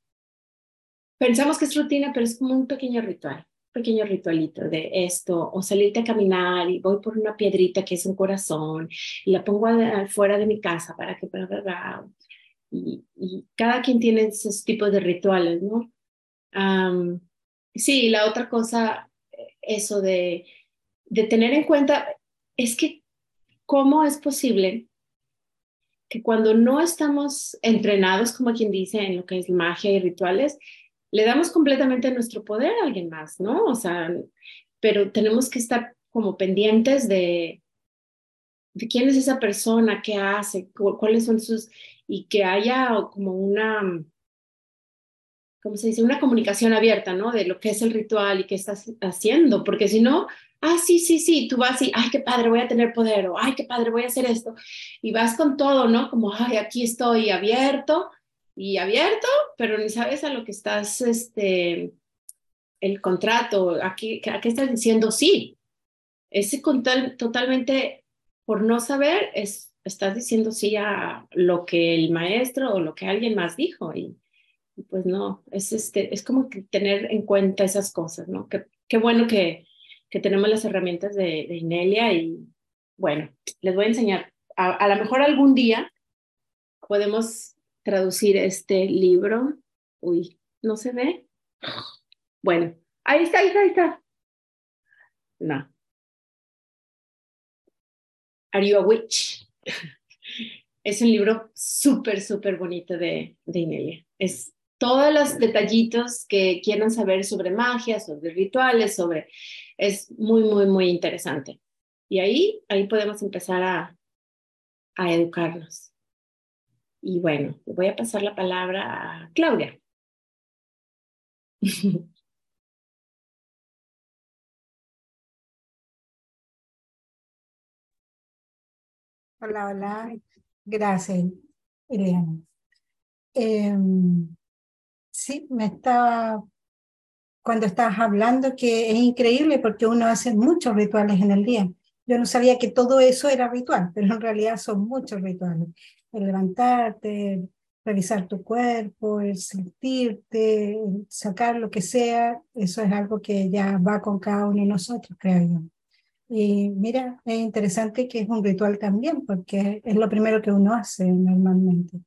pensamos que es rutina, pero es como un pequeño ritual, pequeño ritualito de esto, o salirte a caminar y voy por una piedrita que es un corazón y la pongo afuera de mi casa para que, y, cada quien tiene esos tipos de rituales, ¿no? sí, la otra cosa, eso de, de tener en cuenta, es que cómo es posible que cuando no estamos entrenados, como quien dice, en lo que es magia y rituales, le damos completamente nuestro poder a alguien más, ¿no? O sea, pero tenemos que estar como pendientes de, quién es esa persona, qué hace, cuáles son sus y que haya como una, ¿cómo se dice? Una comunicación abierta, ¿no? De lo que es el ritual y qué estás haciendo, porque si no, ah, sí, sí, sí, tú vas y, ay, qué padre, voy a tener poder, o ay, qué padre, voy a hacer esto, y vas con todo, ¿no? Como, ay, aquí estoy abierto y abierto, pero ni sabes a lo que estás, este, el contrato, aquí, ¿a qué estás diciendo sí? Ese totalmente, por no saber, es estás diciendo sí a lo que el maestro o lo que alguien más dijo y, pues no, es, este, es como que tener en cuenta esas cosas, ¿no? Que, qué bueno que, que tenemos las herramientas de, de Inelia y bueno, les voy a enseñar. A, a lo mejor algún día podemos traducir este libro. Uy, ¿no se ve? Bueno, ahí está, ahí está, ahí está. No. Are You a Witch? Es un libro súper, súper bonito de, de Inelia. Es todos los detallitos que quieran saber sobre magia, sobre rituales, sobre... Es muy, muy, muy interesante. Y ahí, ahí podemos empezar a, a educarnos. Y bueno, le voy a pasar la palabra a Claudia. Hola, hola. Gracias, Eliana. Eh, sí, me estaba, cuando estabas hablando, que es increíble porque uno hace muchos rituales en el día. Yo no sabía que todo eso era ritual, pero en realidad son muchos rituales. El levantarte, revisar tu cuerpo, el sentirte, el sacar lo que sea, eso es algo que ya va con cada uno de nosotros, creo yo. Y mira, es interesante que es un ritual también, porque es lo primero que uno hace normalmente.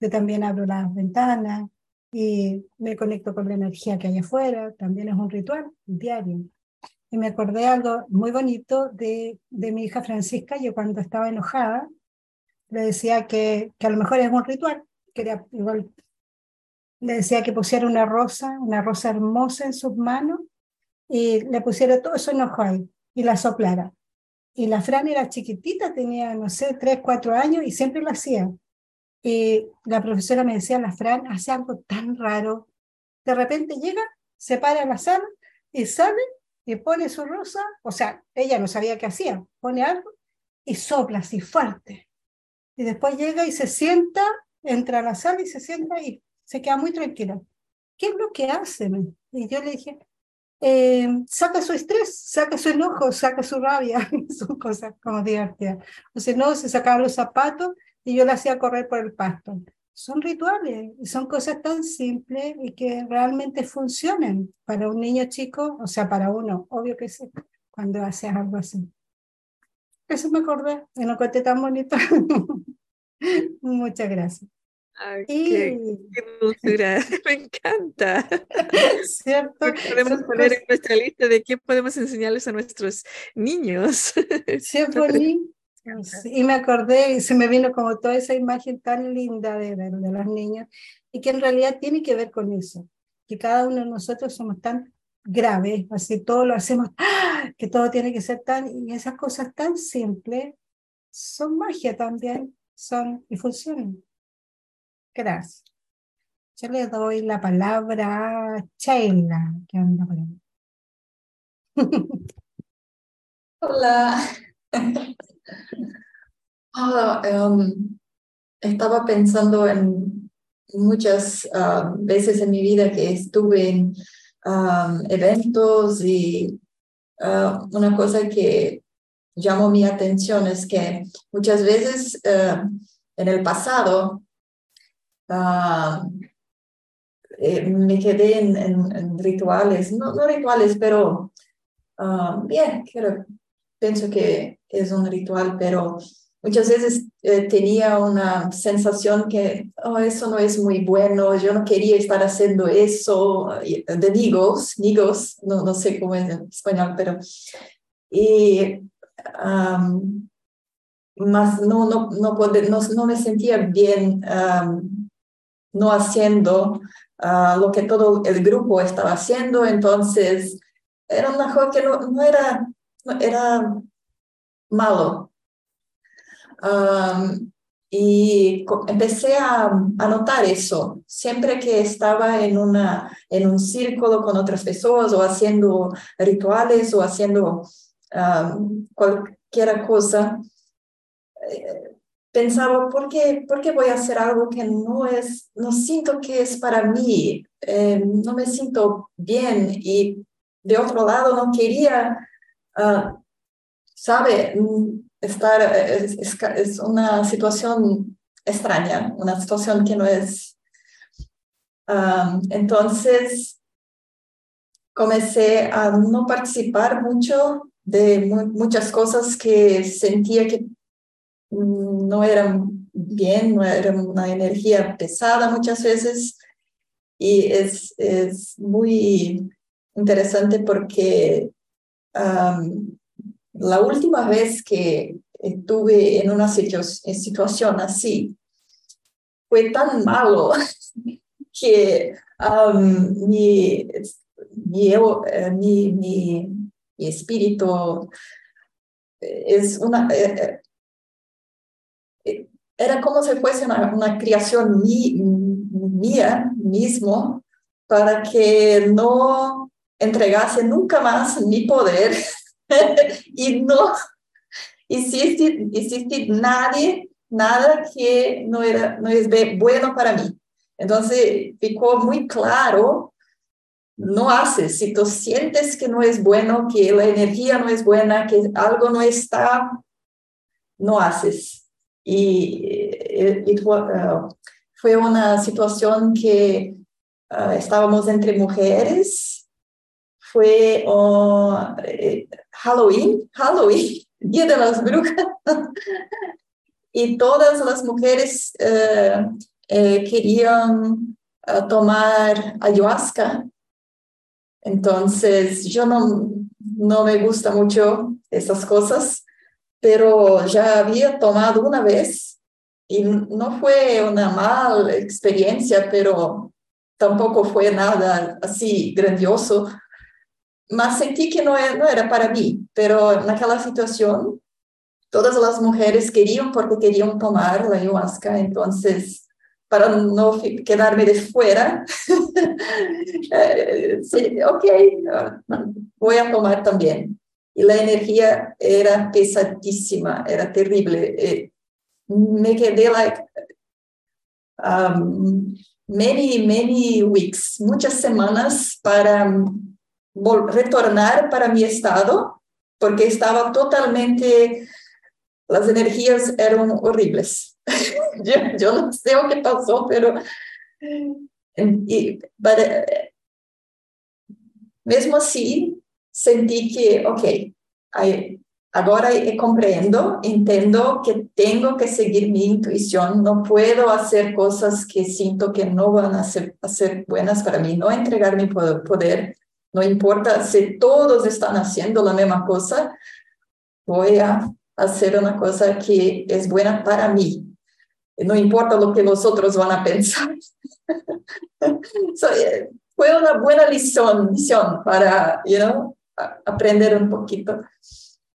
Yo también abro las ventanas y me conecto con la energía que hay afuera, también es un ritual diario. Y me acordé algo muy bonito de, de mi hija Francisca, yo cuando estaba enojada, le decía que, que a lo mejor es un ritual, quería igual, le decía que pusiera una rosa, una rosa hermosa en sus manos y le pusiera todo su enojo ahí y la soplara. Y la Fran era chiquitita, tenía, no sé, tres, cuatro años y siempre lo hacía. Y la profesora me decía, la Fran hace algo tan raro. De repente llega, se para en la sala y sale y pone su rosa, o sea, ella no sabía qué hacía, pone algo y sopla así fuerte. Y después llega y se sienta, entra a la sala y se sienta y se queda muy tranquila. ¿Qué es lo que hace? Y yo le dije, eh, saca su estrés, saca su enojo, saca su rabia, son cosas como divertidas. O sea, no, se sacaba los zapatos y yo la hacía correr por el pasto. Son rituales, son cosas tan simples y que realmente funcionan para un niño chico, o sea, para uno, obvio que sí, cuando haces algo así. Eso me acordé, y no conté tan bonito. Muchas gracias. qué, dulzura, me encanta. ¿Cierto? Podemos poner en nuestra lista de qué podemos enseñarles a nuestros niños. Sí, bonito. Y me acordé y se me vino como toda esa imagen tan linda de, de, de, los niños y que en realidad tiene que ver con eso, que cada uno de nosotros somos tan graves, así todo lo hacemos, ¡ah! que todo tiene que ser tan, y esas cosas tan simples son magia también, son y funcionan. Gracias. Yo le doy la palabra a Sheila, que anda por ahí. Hola. Ah, um, estaba pensando en muchas uh, veces en mi vida que estuve en um, eventos y una cosa que llamó mi atención es que muchas veces uh, en el pasado eh, me quedé en, en, en, rituales, no, no rituales, pero bien, quiero pienso que es un ritual, pero muchas veces eh, tenía una sensación que oh, eso no es muy bueno, yo no quería estar haciendo eso, de nigos, nigos, no, no sé cómo es en español, pero... Y um, más no, no, no, poder, no, no, me sentía bien um, no haciendo uh, lo que todo el grupo estaba haciendo, entonces era una que no, no era era malo. Um, y empecé a, a, notar eso. Siempre que estaba en, una, en un círculo con otras personas o haciendo rituales o haciendo um, cualquier cosa, eh, pensaba, ¿por qué, ¿por qué voy a hacer algo que no es, no siento que es para mí? Eh, no me siento bien y de otro lado no quería uh, sabe, mm, estar, es, una situación extraña, una situación que no es, entonces, comencé a no participar mucho de muchas cosas que sentía que no eran bien, no era una energía pesada muchas veces. Y es, es muy interesante porque la última vez que estuve en una situación así, fue tan malo que eh, mi, mi, mi, espíritu es una... Eh, eh, era como si fuese una, creación mía mismo para que no entregase nunca más mi poder y no hiciste nadie, nada que no, era, no es bueno para mí. Entonces, ficou muy claro, no haces, si tú sientes que no es bueno, que la energía no es buena, que algo no está, no haces. Y, y uh, fue una situación que uh, estábamos entre mujeres, fue uh, Halloween, Halloween, Día de las Brujas, y todas las mujeres eh, querían eh, tomar ayahuasca. Entonces, yo no, no me gusta mucho esas cosas, pero ya había tomado una vez y no fue una mala experiencia, pero tampoco fue nada así grandioso. Mas sentí que no, no era para mí, pero en aquella situación todas las mujeres querían porque querían tomar la ayahuasca, entonces para no quedarme de fuera. Eh, sí, ok, voy a tomar también. Y la energía era pesadísima, era terrible. Eh, me quedé like um, many, many weeks, muchas semanas para retornar para mi estado, porque estaba totalmente, las energías eran horribles. yo, yo, no sé lo que pasó, pero... Y, eh, mesmo así, sentí que, ok, ahora comprendo, entiendo que tengo que seguir mi intuición, no puedo hacer cosas que siento que van a ser, a ser buenas para mí, no entregar mi poder, no importa si todos están haciendo la misma cosa, voy a hacer una cosa que es buena para mí, no importa lo que los otros van a pensar. so, eh, fue una buena lección, para you know, aprender un poquito.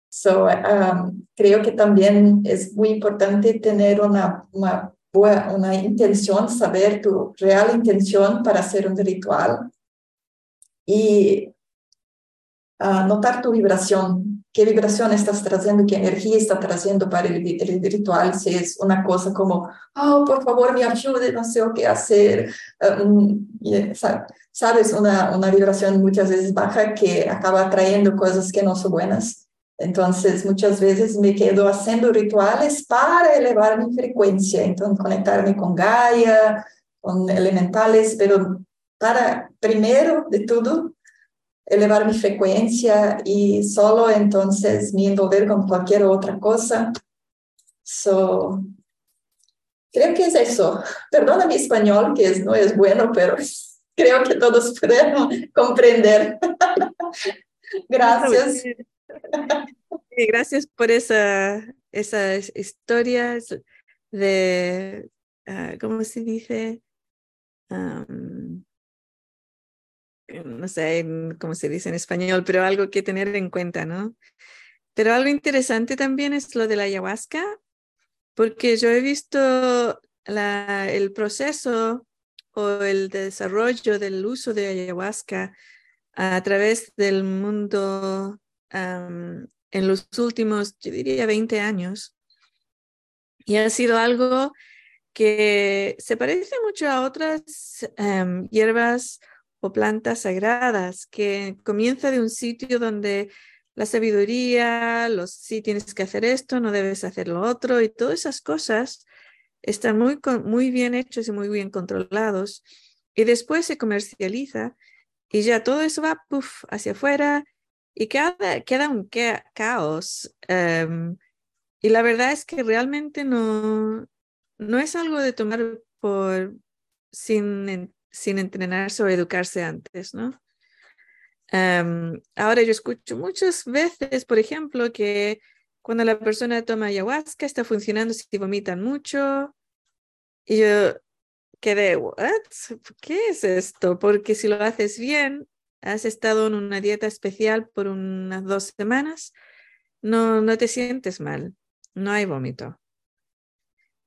So, um, creo que también es muy importante tener una, una, una intención, saber tu real intención para hacer un ritual y uh, notar tu vibración, qué vibración estás trayendo, qué energía está trayendo para el, ritual, si es una cosa como, oh, por favor, me ayude, no sé qué hacer, um, sabes, una, una vibración muchas veces baja que acaba trayendo cosas que no son buenas. Entonces, muchas veces me quedo haciendo rituales para elevar mi frecuencia, entonces conectarme con Gaia, con elementales, pero para, primero de todo, elevar mi frecuencia y solo entonces me envolver con cualquier otra cosa. So, creo que es eso. Perdona mi español, que no es bueno, pero creo que todos pueden comprender. Gracias. Gracias por esa, esas historias de, ah, ¿cómo se dice? Eh, no sé cómo se dice en español, pero algo que tener en cuenta, ¿no? Pero algo interesante también es lo de la ayahuasca, porque yo he visto la, el proceso o el desarrollo del uso de ayahuasca a través del mundo en los últimos, yo diría, 20 años. Y ha sido algo que se parece mucho a otras em, hierbas o plantas sagradas, que comienza de un sitio donde la sabiduría, los sí tienes que hacer esto, no debes hacer lo otro, y todas esas cosas están muy, muy bien hechos y muy bien controlados. y después se comercializa y ya todo eso va puff, hacia afuera y queda, queda un caos. Em, y la verdad es que realmente no, no es algo de tomar por sin, sin entrenarse o educarse antes, ¿no? Ahora yo escucho muchas veces, por ejemplo, que cuando la persona toma ayahuasca está funcionando si vomitan mucho. Y yo quedé, ¿what? ¿Qué es esto? Porque si lo haces bien, has estado en una dieta especial por unas dos semanas, no, no te sientes mal, no hay vómito.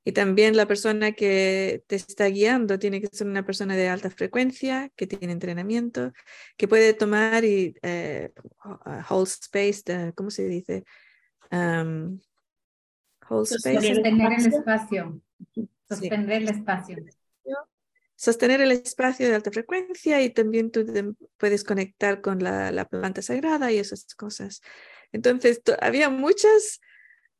Y también la persona que te está guiando tiene que ser una persona de alta frecuencia, que tiene entrenamiento, que puede tomar y eh, whole space, ¿cómo se dice? Um, whole space. Sostener el espacio. Sostener el espacio. Sostener el espacio de alta frecuencia y también tú puedes conectar con la, la planta sagrada y esas cosas. Entonces, había muchas,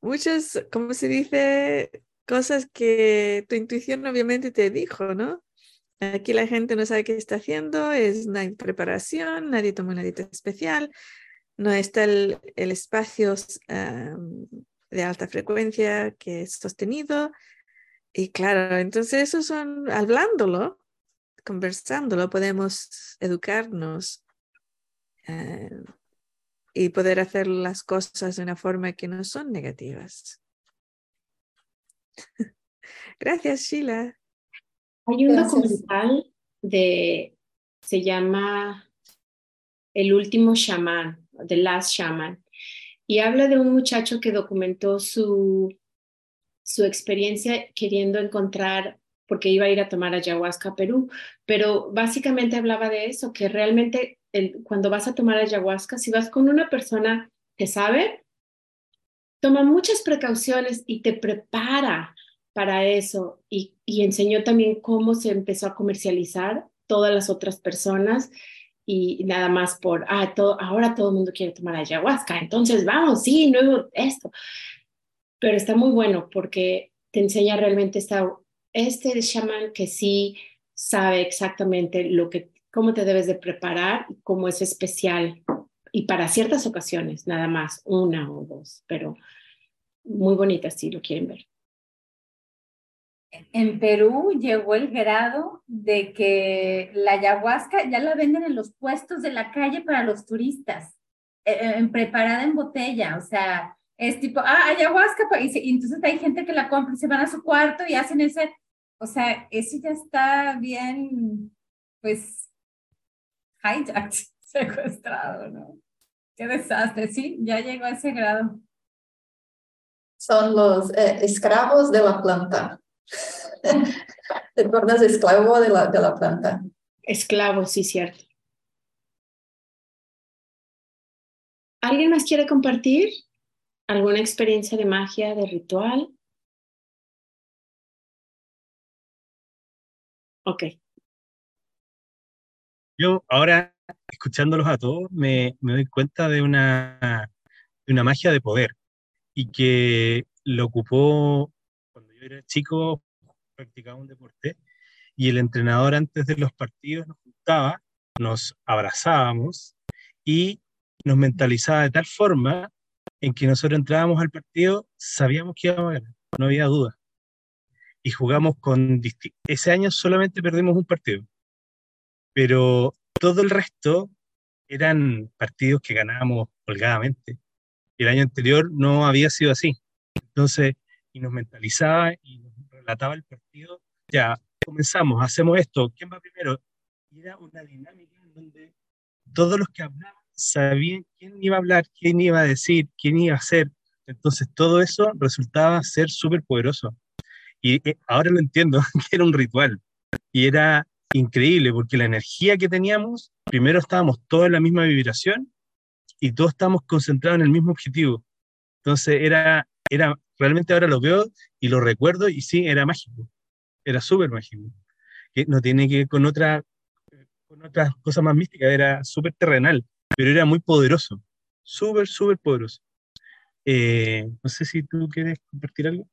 muchas, ¿cómo se dice? Cosas que tu intuición obviamente te dijo, ¿no? Aquí la gente no sabe qué está haciendo, es, no hay preparación, nadie toma una dieta especial, no está el, espacio de alta frecuencia que es sostenido. Y claro, entonces eso son, hablándolo, conversándolo, podemos educarnos eh, y poder hacer las cosas de una forma que no son negativas. Gracias, Sheila. Hay un documental de, se llama El último shaman, The Last Shaman, y habla de un muchacho que documentó su, su experiencia queriendo encontrar, porque iba a ir a tomar ayahuasca a Perú, pero básicamente hablaba de eso, que realmente cuando vas a tomar ayahuasca, si vas con una persona que sabe, toma muchas precauciones y te prepara para eso y, enseñó también cómo se empezó a comercializar todas las otras personas y nada más por, ah, todo, ahora todo el mundo quiere tomar ayahuasca, entonces vamos, sí, nuevo esto. Pero está muy bueno porque te enseña realmente esta, este shaman que sí sabe exactamente lo que, cómo te debes de preparar, cómo es especial y para ciertas ocasiones, nada más, una o dos, pero muy bonita si lo quieren ver. En Perú llegó el grado de que la ayahuasca ya la venden en los puestos de la calle para los turistas, eh, eh, preparada en botella, o sea, es tipo, ah, ayahuasca, y, entonces hay gente que la compra y se van a su cuarto y hacen ese, o sea, eso ya está bien, pues, hijacked, secuestrado, ¿no? Qué desastre, sí, ya llegó a ese grado son los eh, esclavos de la planta. Te tornas esclavo de la, de la planta. Esclavo, sí, cierto. ¿Alguien más quiere compartir alguna experiencia de magia, de ritual? Ok. Yo ahora, escuchándolos a todos, me, me doy cuenta de una, de una magia de poder y que lo ocupó cuando yo era chico, practicaba un deporte, y el entrenador antes de los partidos nos juntaba, nos abrazábamos y nos mentalizaba de tal forma en que nosotros entrábamos al partido, sabíamos que íbamos a ganar, no había duda. Y jugamos con... Ese año solamente perdimos un partido, pero todo el resto eran partidos que ganábamos holgadamente el año anterior no había sido así. Entonces, y nos mentalizaba y nos relataba el partido, ya, comenzamos, hacemos esto, ¿quién va primero? Y era una dinámica en donde todos los que hablaban sabían quién iba a hablar, quién iba a decir, quién iba a hacer. Entonces, todo eso resultaba ser súper poderoso. Y eh, ahora lo entiendo, que era un ritual. Y era increíble porque la energía que teníamos, primero estábamos todos en la misma vibración y todos estamos concentrados en el mismo objetivo. Entonces era, era, realmente ahora lo veo y lo recuerdo y sí, era mágico, era súper mágico. Que no tiene que ver con, otra, con otras cosas más místicas, era súper terrenal, pero era muy poderoso, súper, súper poderoso. Eh, no sé si tú quieres compartir algo.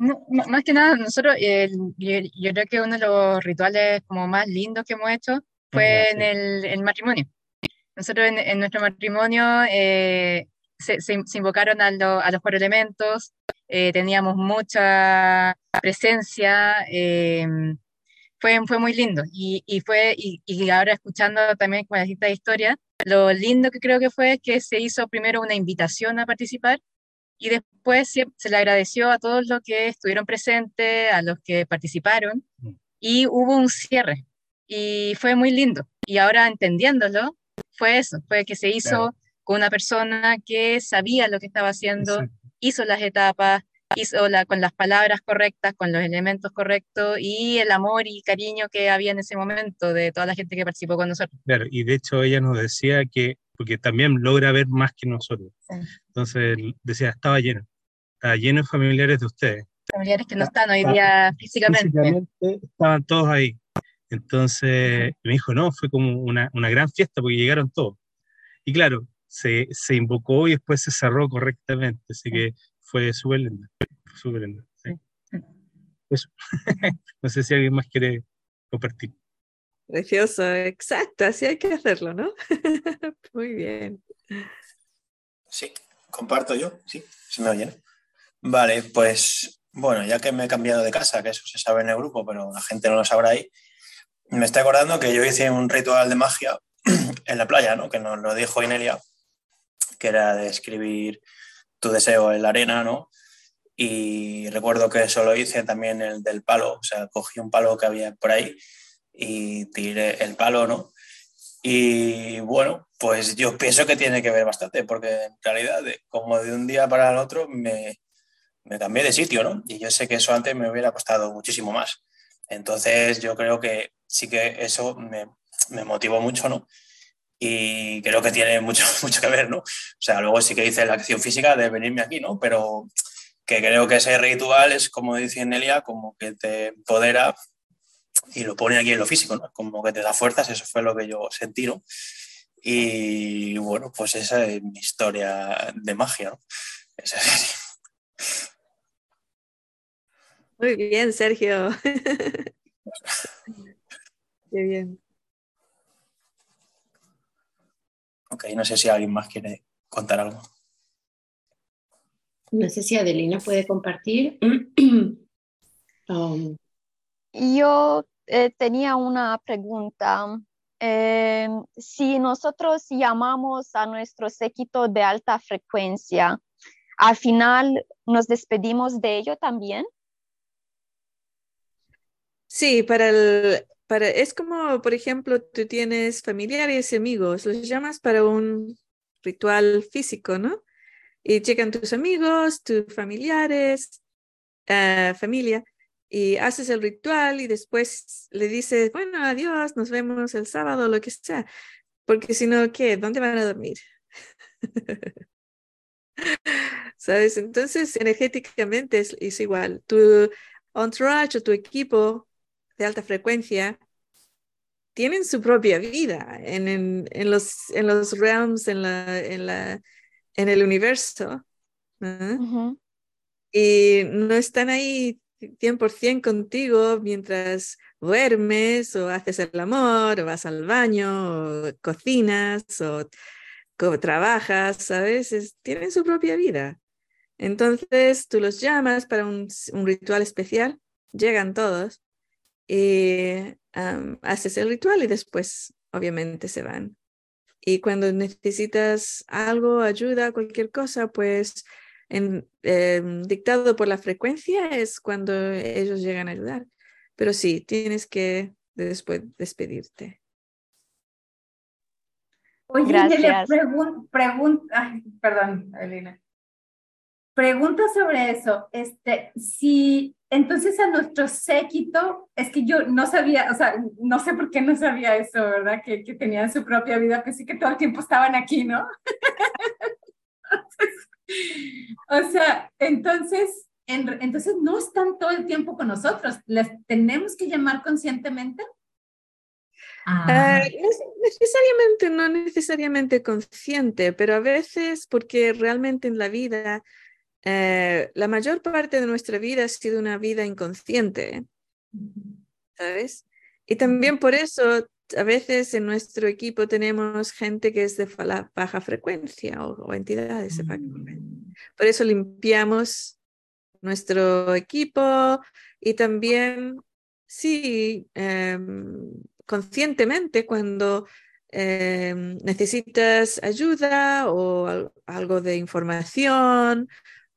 Eh, más que nada, nosotros, yo, creo que uno de los rituales como más lindos que hemos hecho fue en el, matrimonio. Nosotros en, nuestro matrimonio eh, se, invocaron a, los cuatro elementos, eh, teníamos mucha presencia, eh, fue, fue muy lindo. Y, y fue, y, y, ahora escuchando también con esta historia, lo lindo que creo que fue que se hizo primero una invitación a participar y después se, le agradeció a todos los que estuvieron presentes, a los que participaron, mm. y hubo un cierre. Y fue muy lindo. Y ahora entendiéndolo, fue eso, fue que se hizo con una persona que sabía lo que estaba haciendo, hizo las etapas, hizo la, con las palabras correctas, con los elementos correctos y el amor y cariño que había en ese momento de toda la gente que participó con nosotros. Claro, y de hecho ella nos decía que porque también logra ver más que nosotros. Entonces decía, estaba lleno, estaba lleno de familiares de ustedes. Familiares que no están hoy día físicamente. Físicamente estaban todos ahí. Entonces me dijo, no, fue como una, una, gran fiesta porque llegaron todos. Y claro, se, se, invocó y después se cerró correctamente, así que fue súper lindo. Súper lindo. Eso. no sé si alguien más quiere compartir. Precioso, exacto, así hay que hacerlo, ¿no? Muy bien. Sí, comparto yo, sí, se me oye. Vale, pues bueno, ya que me he cambiado de casa, que eso se sabe en el grupo, pero la gente no lo sabrá ahí, me estoy acordando que yo hice un ritual de magia en la playa, ¿no? Que nos lo dijo Inelia, que era de escribir tu deseo en la arena, ¿no? Y recuerdo que eso lo hice también el del palo, o sea, cogí un palo que había por ahí y tiré el palo, ¿no? Y bueno, pues yo pienso que tiene que ver bastante, porque en realidad, como de un día para el otro, me, me cambié de sitio, ¿no? Y yo sé que eso antes me hubiera costado muchísimo más. Entonces, yo creo que sí que eso me, me motivó mucho, ¿no? Y creo que tiene mucho, mucho que ver, ¿no? O sea, luego sí que hice la acción física de venirme aquí, ¿no? Pero que creo que ese ritual es, como dice Nelia, como que te empodera y lo pone aquí en lo físico, ¿no? Como que te da fuerzas, eso fue lo que yo sentí, ¿no? Y bueno, pues esa es mi historia de magia, ¿no? Esa es Muy bien, Sergio. Qué bien. Ok, no sé si alguien más quiere contar algo. No sé si Adelina puede compartir. Um, yo eh, tenía una pregunta. Eh, si nosotros llamamos a nuestro séquito de alta frecuencia, al final nos despedimos de ello también. Sí, para el, para, es como, por ejemplo, tú tienes familiares y amigos, los llamas para un ritual físico, ¿no? Y llegan tus amigos, tus familiares, uh, familia, y haces el ritual y después le dices, bueno, adiós, nos vemos el sábado, lo que sea, porque si no, ¿qué? ¿Dónde van a dormir? ¿Sabes? Entonces, energéticamente es, es, igual. Tu entourage o tu equipo de alta frecuencia tienen su propia vida en, en, en los, en los realms, en, la, en, la, en el universo. Y no están ahí 100% contigo mientras duermes o haces el amor o vas al baño o cocinas o, trabajas, ¿sabes? tienen su propia vida. Entonces tú los llamas para un, ritual especial, llegan todos y haces el ritual y después obviamente se van. Y cuando necesitas algo, ayuda, cualquier cosa, pues en, em, dictado por la frecuencia es cuando ellos llegan a ayudar. Pero sí, tienes que después despedirte. Oye, Gracias. pregunta, perdón, Elena. Pregunta sobre eso. Este, si entonces a nuestro séquito, es que yo no sabía, o sea, no sé por qué no sabía eso, ¿verdad? Que, que tenían su propia vida, pues sí que todo el tiempo estaban aquí, ¿no? o sea, entonces, entonces no están todo el tiempo con nosotros. ¿Les tenemos que llamar conscientemente? Ah. Eh, necesariamente, no necesariamente consciente, pero a veces porque realmente en la vida eh, la mayor parte de nuestra vida ha sido una vida inconsciente, ¿sabes? Y también por eso a veces en nuestro equipo tenemos gente que es de baja frecuencia o, entidades de baja frecuencia. Por eso limpiamos nuestro equipo y también, sí, em, conscientemente cuando em, necesitas ayuda o algo de información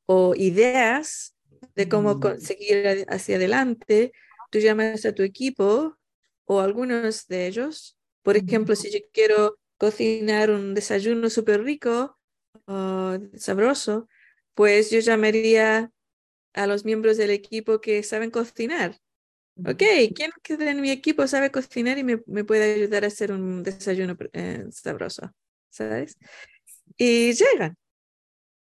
o ideas de cómo seguir hacia adelante, tú llamas a tu equipo o algunos de ellos. Por ejemplo, si yo quiero cocinar un desayuno súper rico o sabroso, pues yo llamaría a los miembros del equipo que saben cocinar. Ok, ¿quién de mi equipo sabe cocinar y me, puede ayudar a hacer un desayuno eh, sabroso? ¿Sabes? Y llegan.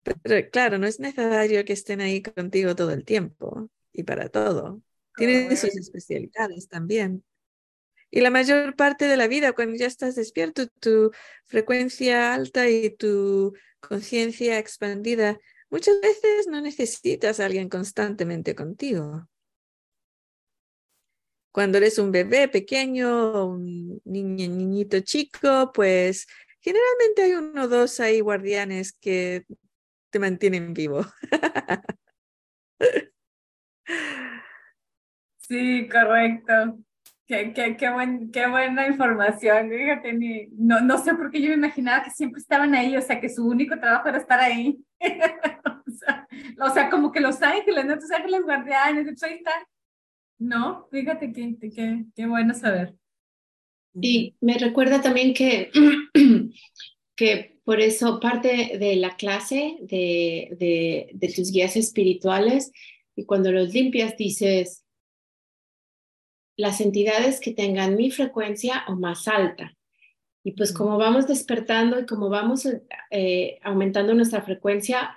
Pero claro, no es necesario que estén ahí contigo todo el tiempo y para todo. Tienen sus especialidades también. Y la mayor parte de la vida, cuando ya estás despierto, tu frecuencia alta y tu conciencia expandida, muchas veces no necesitas a alguien constantemente contigo. Cuando eres un bebé pequeño un niñito chico, pues generalmente hay uno o dos ahí guardianes que te mantienen vivo. Sí, correcto. Qué, qué, qué, buen, qué buena información. Fíjate, no, no sé por qué yo me imaginaba que siempre estaban ahí, o sea, que su único trabajo era estar ahí. o, sea, como que los ángeles, ¿no? Ángeles guardianes, pues ahí están. No, fíjate qué, qué, qué bueno saber. Y me recuerda también que, que por eso parte de la clase de, de, de tus guías espirituales y cuando los limpias dices, las entidades que tengan mi frecuencia o más alta. Y pues como vamos despertando y como vamos eh, aumentando nuestra frecuencia,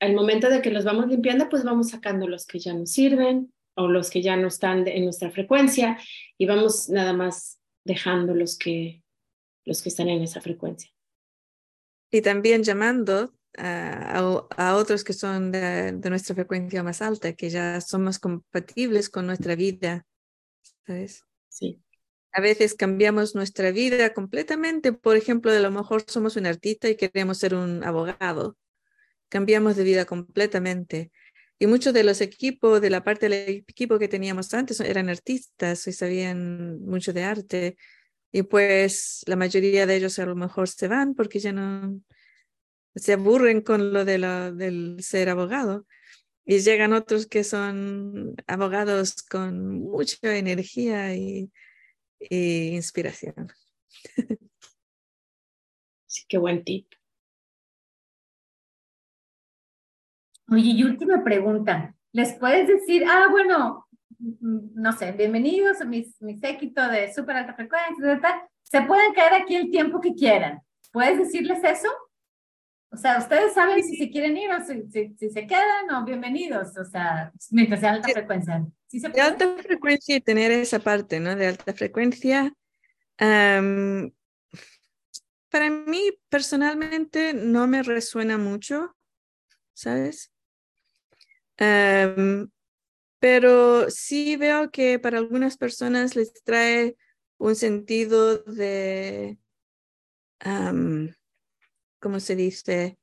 al momento de que los vamos limpiando, pues vamos sacando los que ya no sirven o los que ya no están en nuestra frecuencia y vamos nada más dejando los que, los que están en esa frecuencia. Y también llamando a, a, otros que son de, de, nuestra frecuencia más alta, que ya somos compatibles con nuestra vida ¿sabes? Sí. A veces cambiamos nuestra vida completamente. Por ejemplo, a lo mejor somos un artista y queremos ser un abogado. Cambiamos de vida completamente. Y muchos de los equipos, de la parte del equipo que teníamos antes, eran artistas y sabían mucho de arte. Y pues la mayoría de ellos a lo mejor se van porque ya no se aburren con lo de la, del ser abogado. Y llegan otros que son abogados con mucha energía y, inspiración. Sí, qué buen tip. Oye, y última pregunta. ¿Les puedes decir, ah, bueno, mm, no sé, bienvenidos a mi, mi séquito de súper alta frecuencia, se pueden quedar aquí el tiempo que quieran? ¿Puedes decirles eso? O sea, ustedes saben si se quieren ir o si, si, se quedan o bienvenidos, o sea, mientras sea alta frecuencia. de alta frecuencia y tener esa parte, ¿no? De alta frecuencia. para mí, personalmente, no me resuena mucho, ¿sabes? pero sí veo que para algunas personas les trae un sentido de... ¿cómo se dice?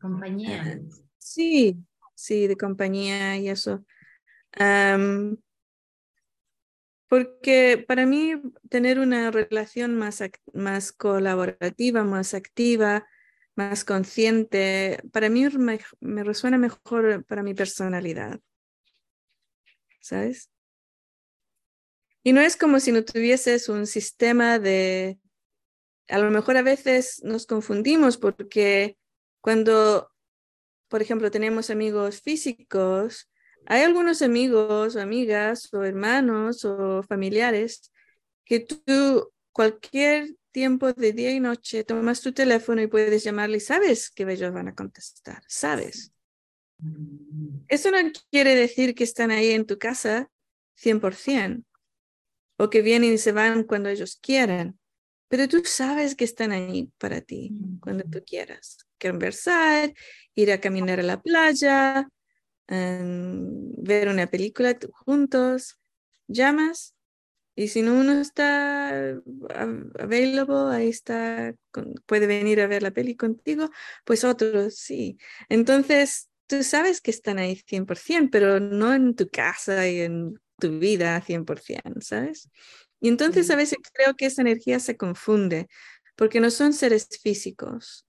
Compañía. Sí, sí, de compañía y eso. porque para mí tener una relación más, más colaborativa, más activa, más consciente, para mí me, me resuena mejor para mi personalidad. ¿Sabes? Y no es como si no tuvieses un sistema de a lo mejor a veces nos confundimos porque cuando, por ejemplo, tenemos amigos físicos, hay algunos amigos o amigas o hermanos o familiares que tú cualquier tiempo de día y noche tomas tu teléfono y puedes llamarle y sabes que ellos van a contestar, sabes. Eso no quiere decir que están ahí en tu casa 100% o que vienen y se van cuando ellos quieran pero tú sabes que están ahí para ti cuando tú quieras. conversar, ir a caminar a la playa, em, ver una película juntos, llamas y si no uno está available, ahí está, puede venir a ver la peli contigo, pues otros sí. Entonces, tú sabes que están ahí 100%, pero no en tu casa y en tu vida 100%, ¿sabes? Y entonces a veces creo que esa energía se confunde, porque no son seres físicos.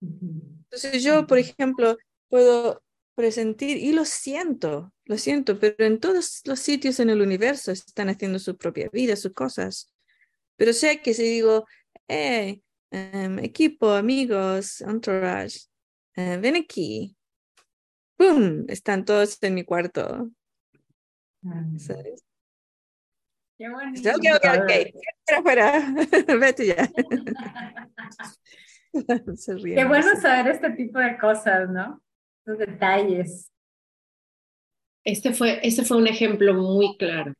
Entonces yo, por ejemplo, puedo presentir y lo siento, lo siento, pero en todos los sitios en el universo están haciendo su propia vida, sus cosas. Pero sé que si digo, hey, em, equipo, amigos, entourage, eh, ven aquí, ¡pum! Están todos en mi cuarto. ¿Sabes? Qué bonito. Ok, ok, ok. Fuera, Vete ya. Qué bueno saber este tipo de cosas, ¿no? Los detalles. Este fue, este fue un ejemplo muy claro.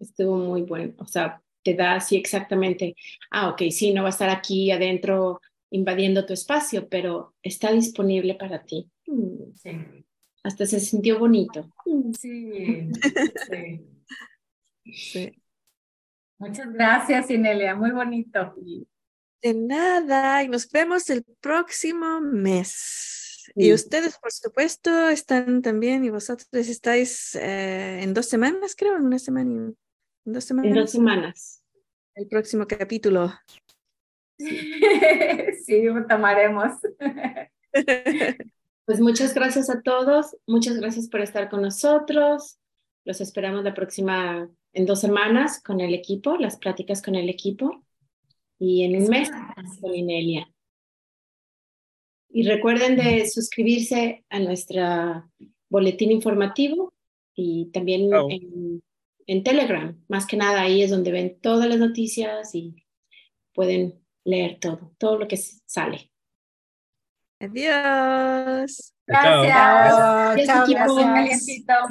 Estuvo muy bueno. O sea, te da así exactamente, ah, ok, sí, no va a estar aquí adentro invadiendo tu espacio, pero está disponible para ti. Sí. Hasta se sintió bonito. Sí, sí. sí. Muchas gracias, Inelia. Muy bonito. De nada. Y nos vemos el próximo mes. Y ustedes, por supuesto, están también, y vosotros estáis eh, en dos semanas, creo, en una semana. En dos semanas. En dos semanas. El próximo capítulo. Sí, lo tomaremos. Pues muchas gracias a todos. Muchas gracias por estar con nosotros. Los esperamos la próxima, en dos semanas, con el equipo, las pláticas con el equipo. Y en un mes con Inelia. Y recuerden de suscribirse a nuestra boletín informativo y también en, en, Telegram. Más que nada ahí es donde ven todas las noticias y pueden leer todo, todo lo que sale. Adiós. Gracias. Chao, gracias.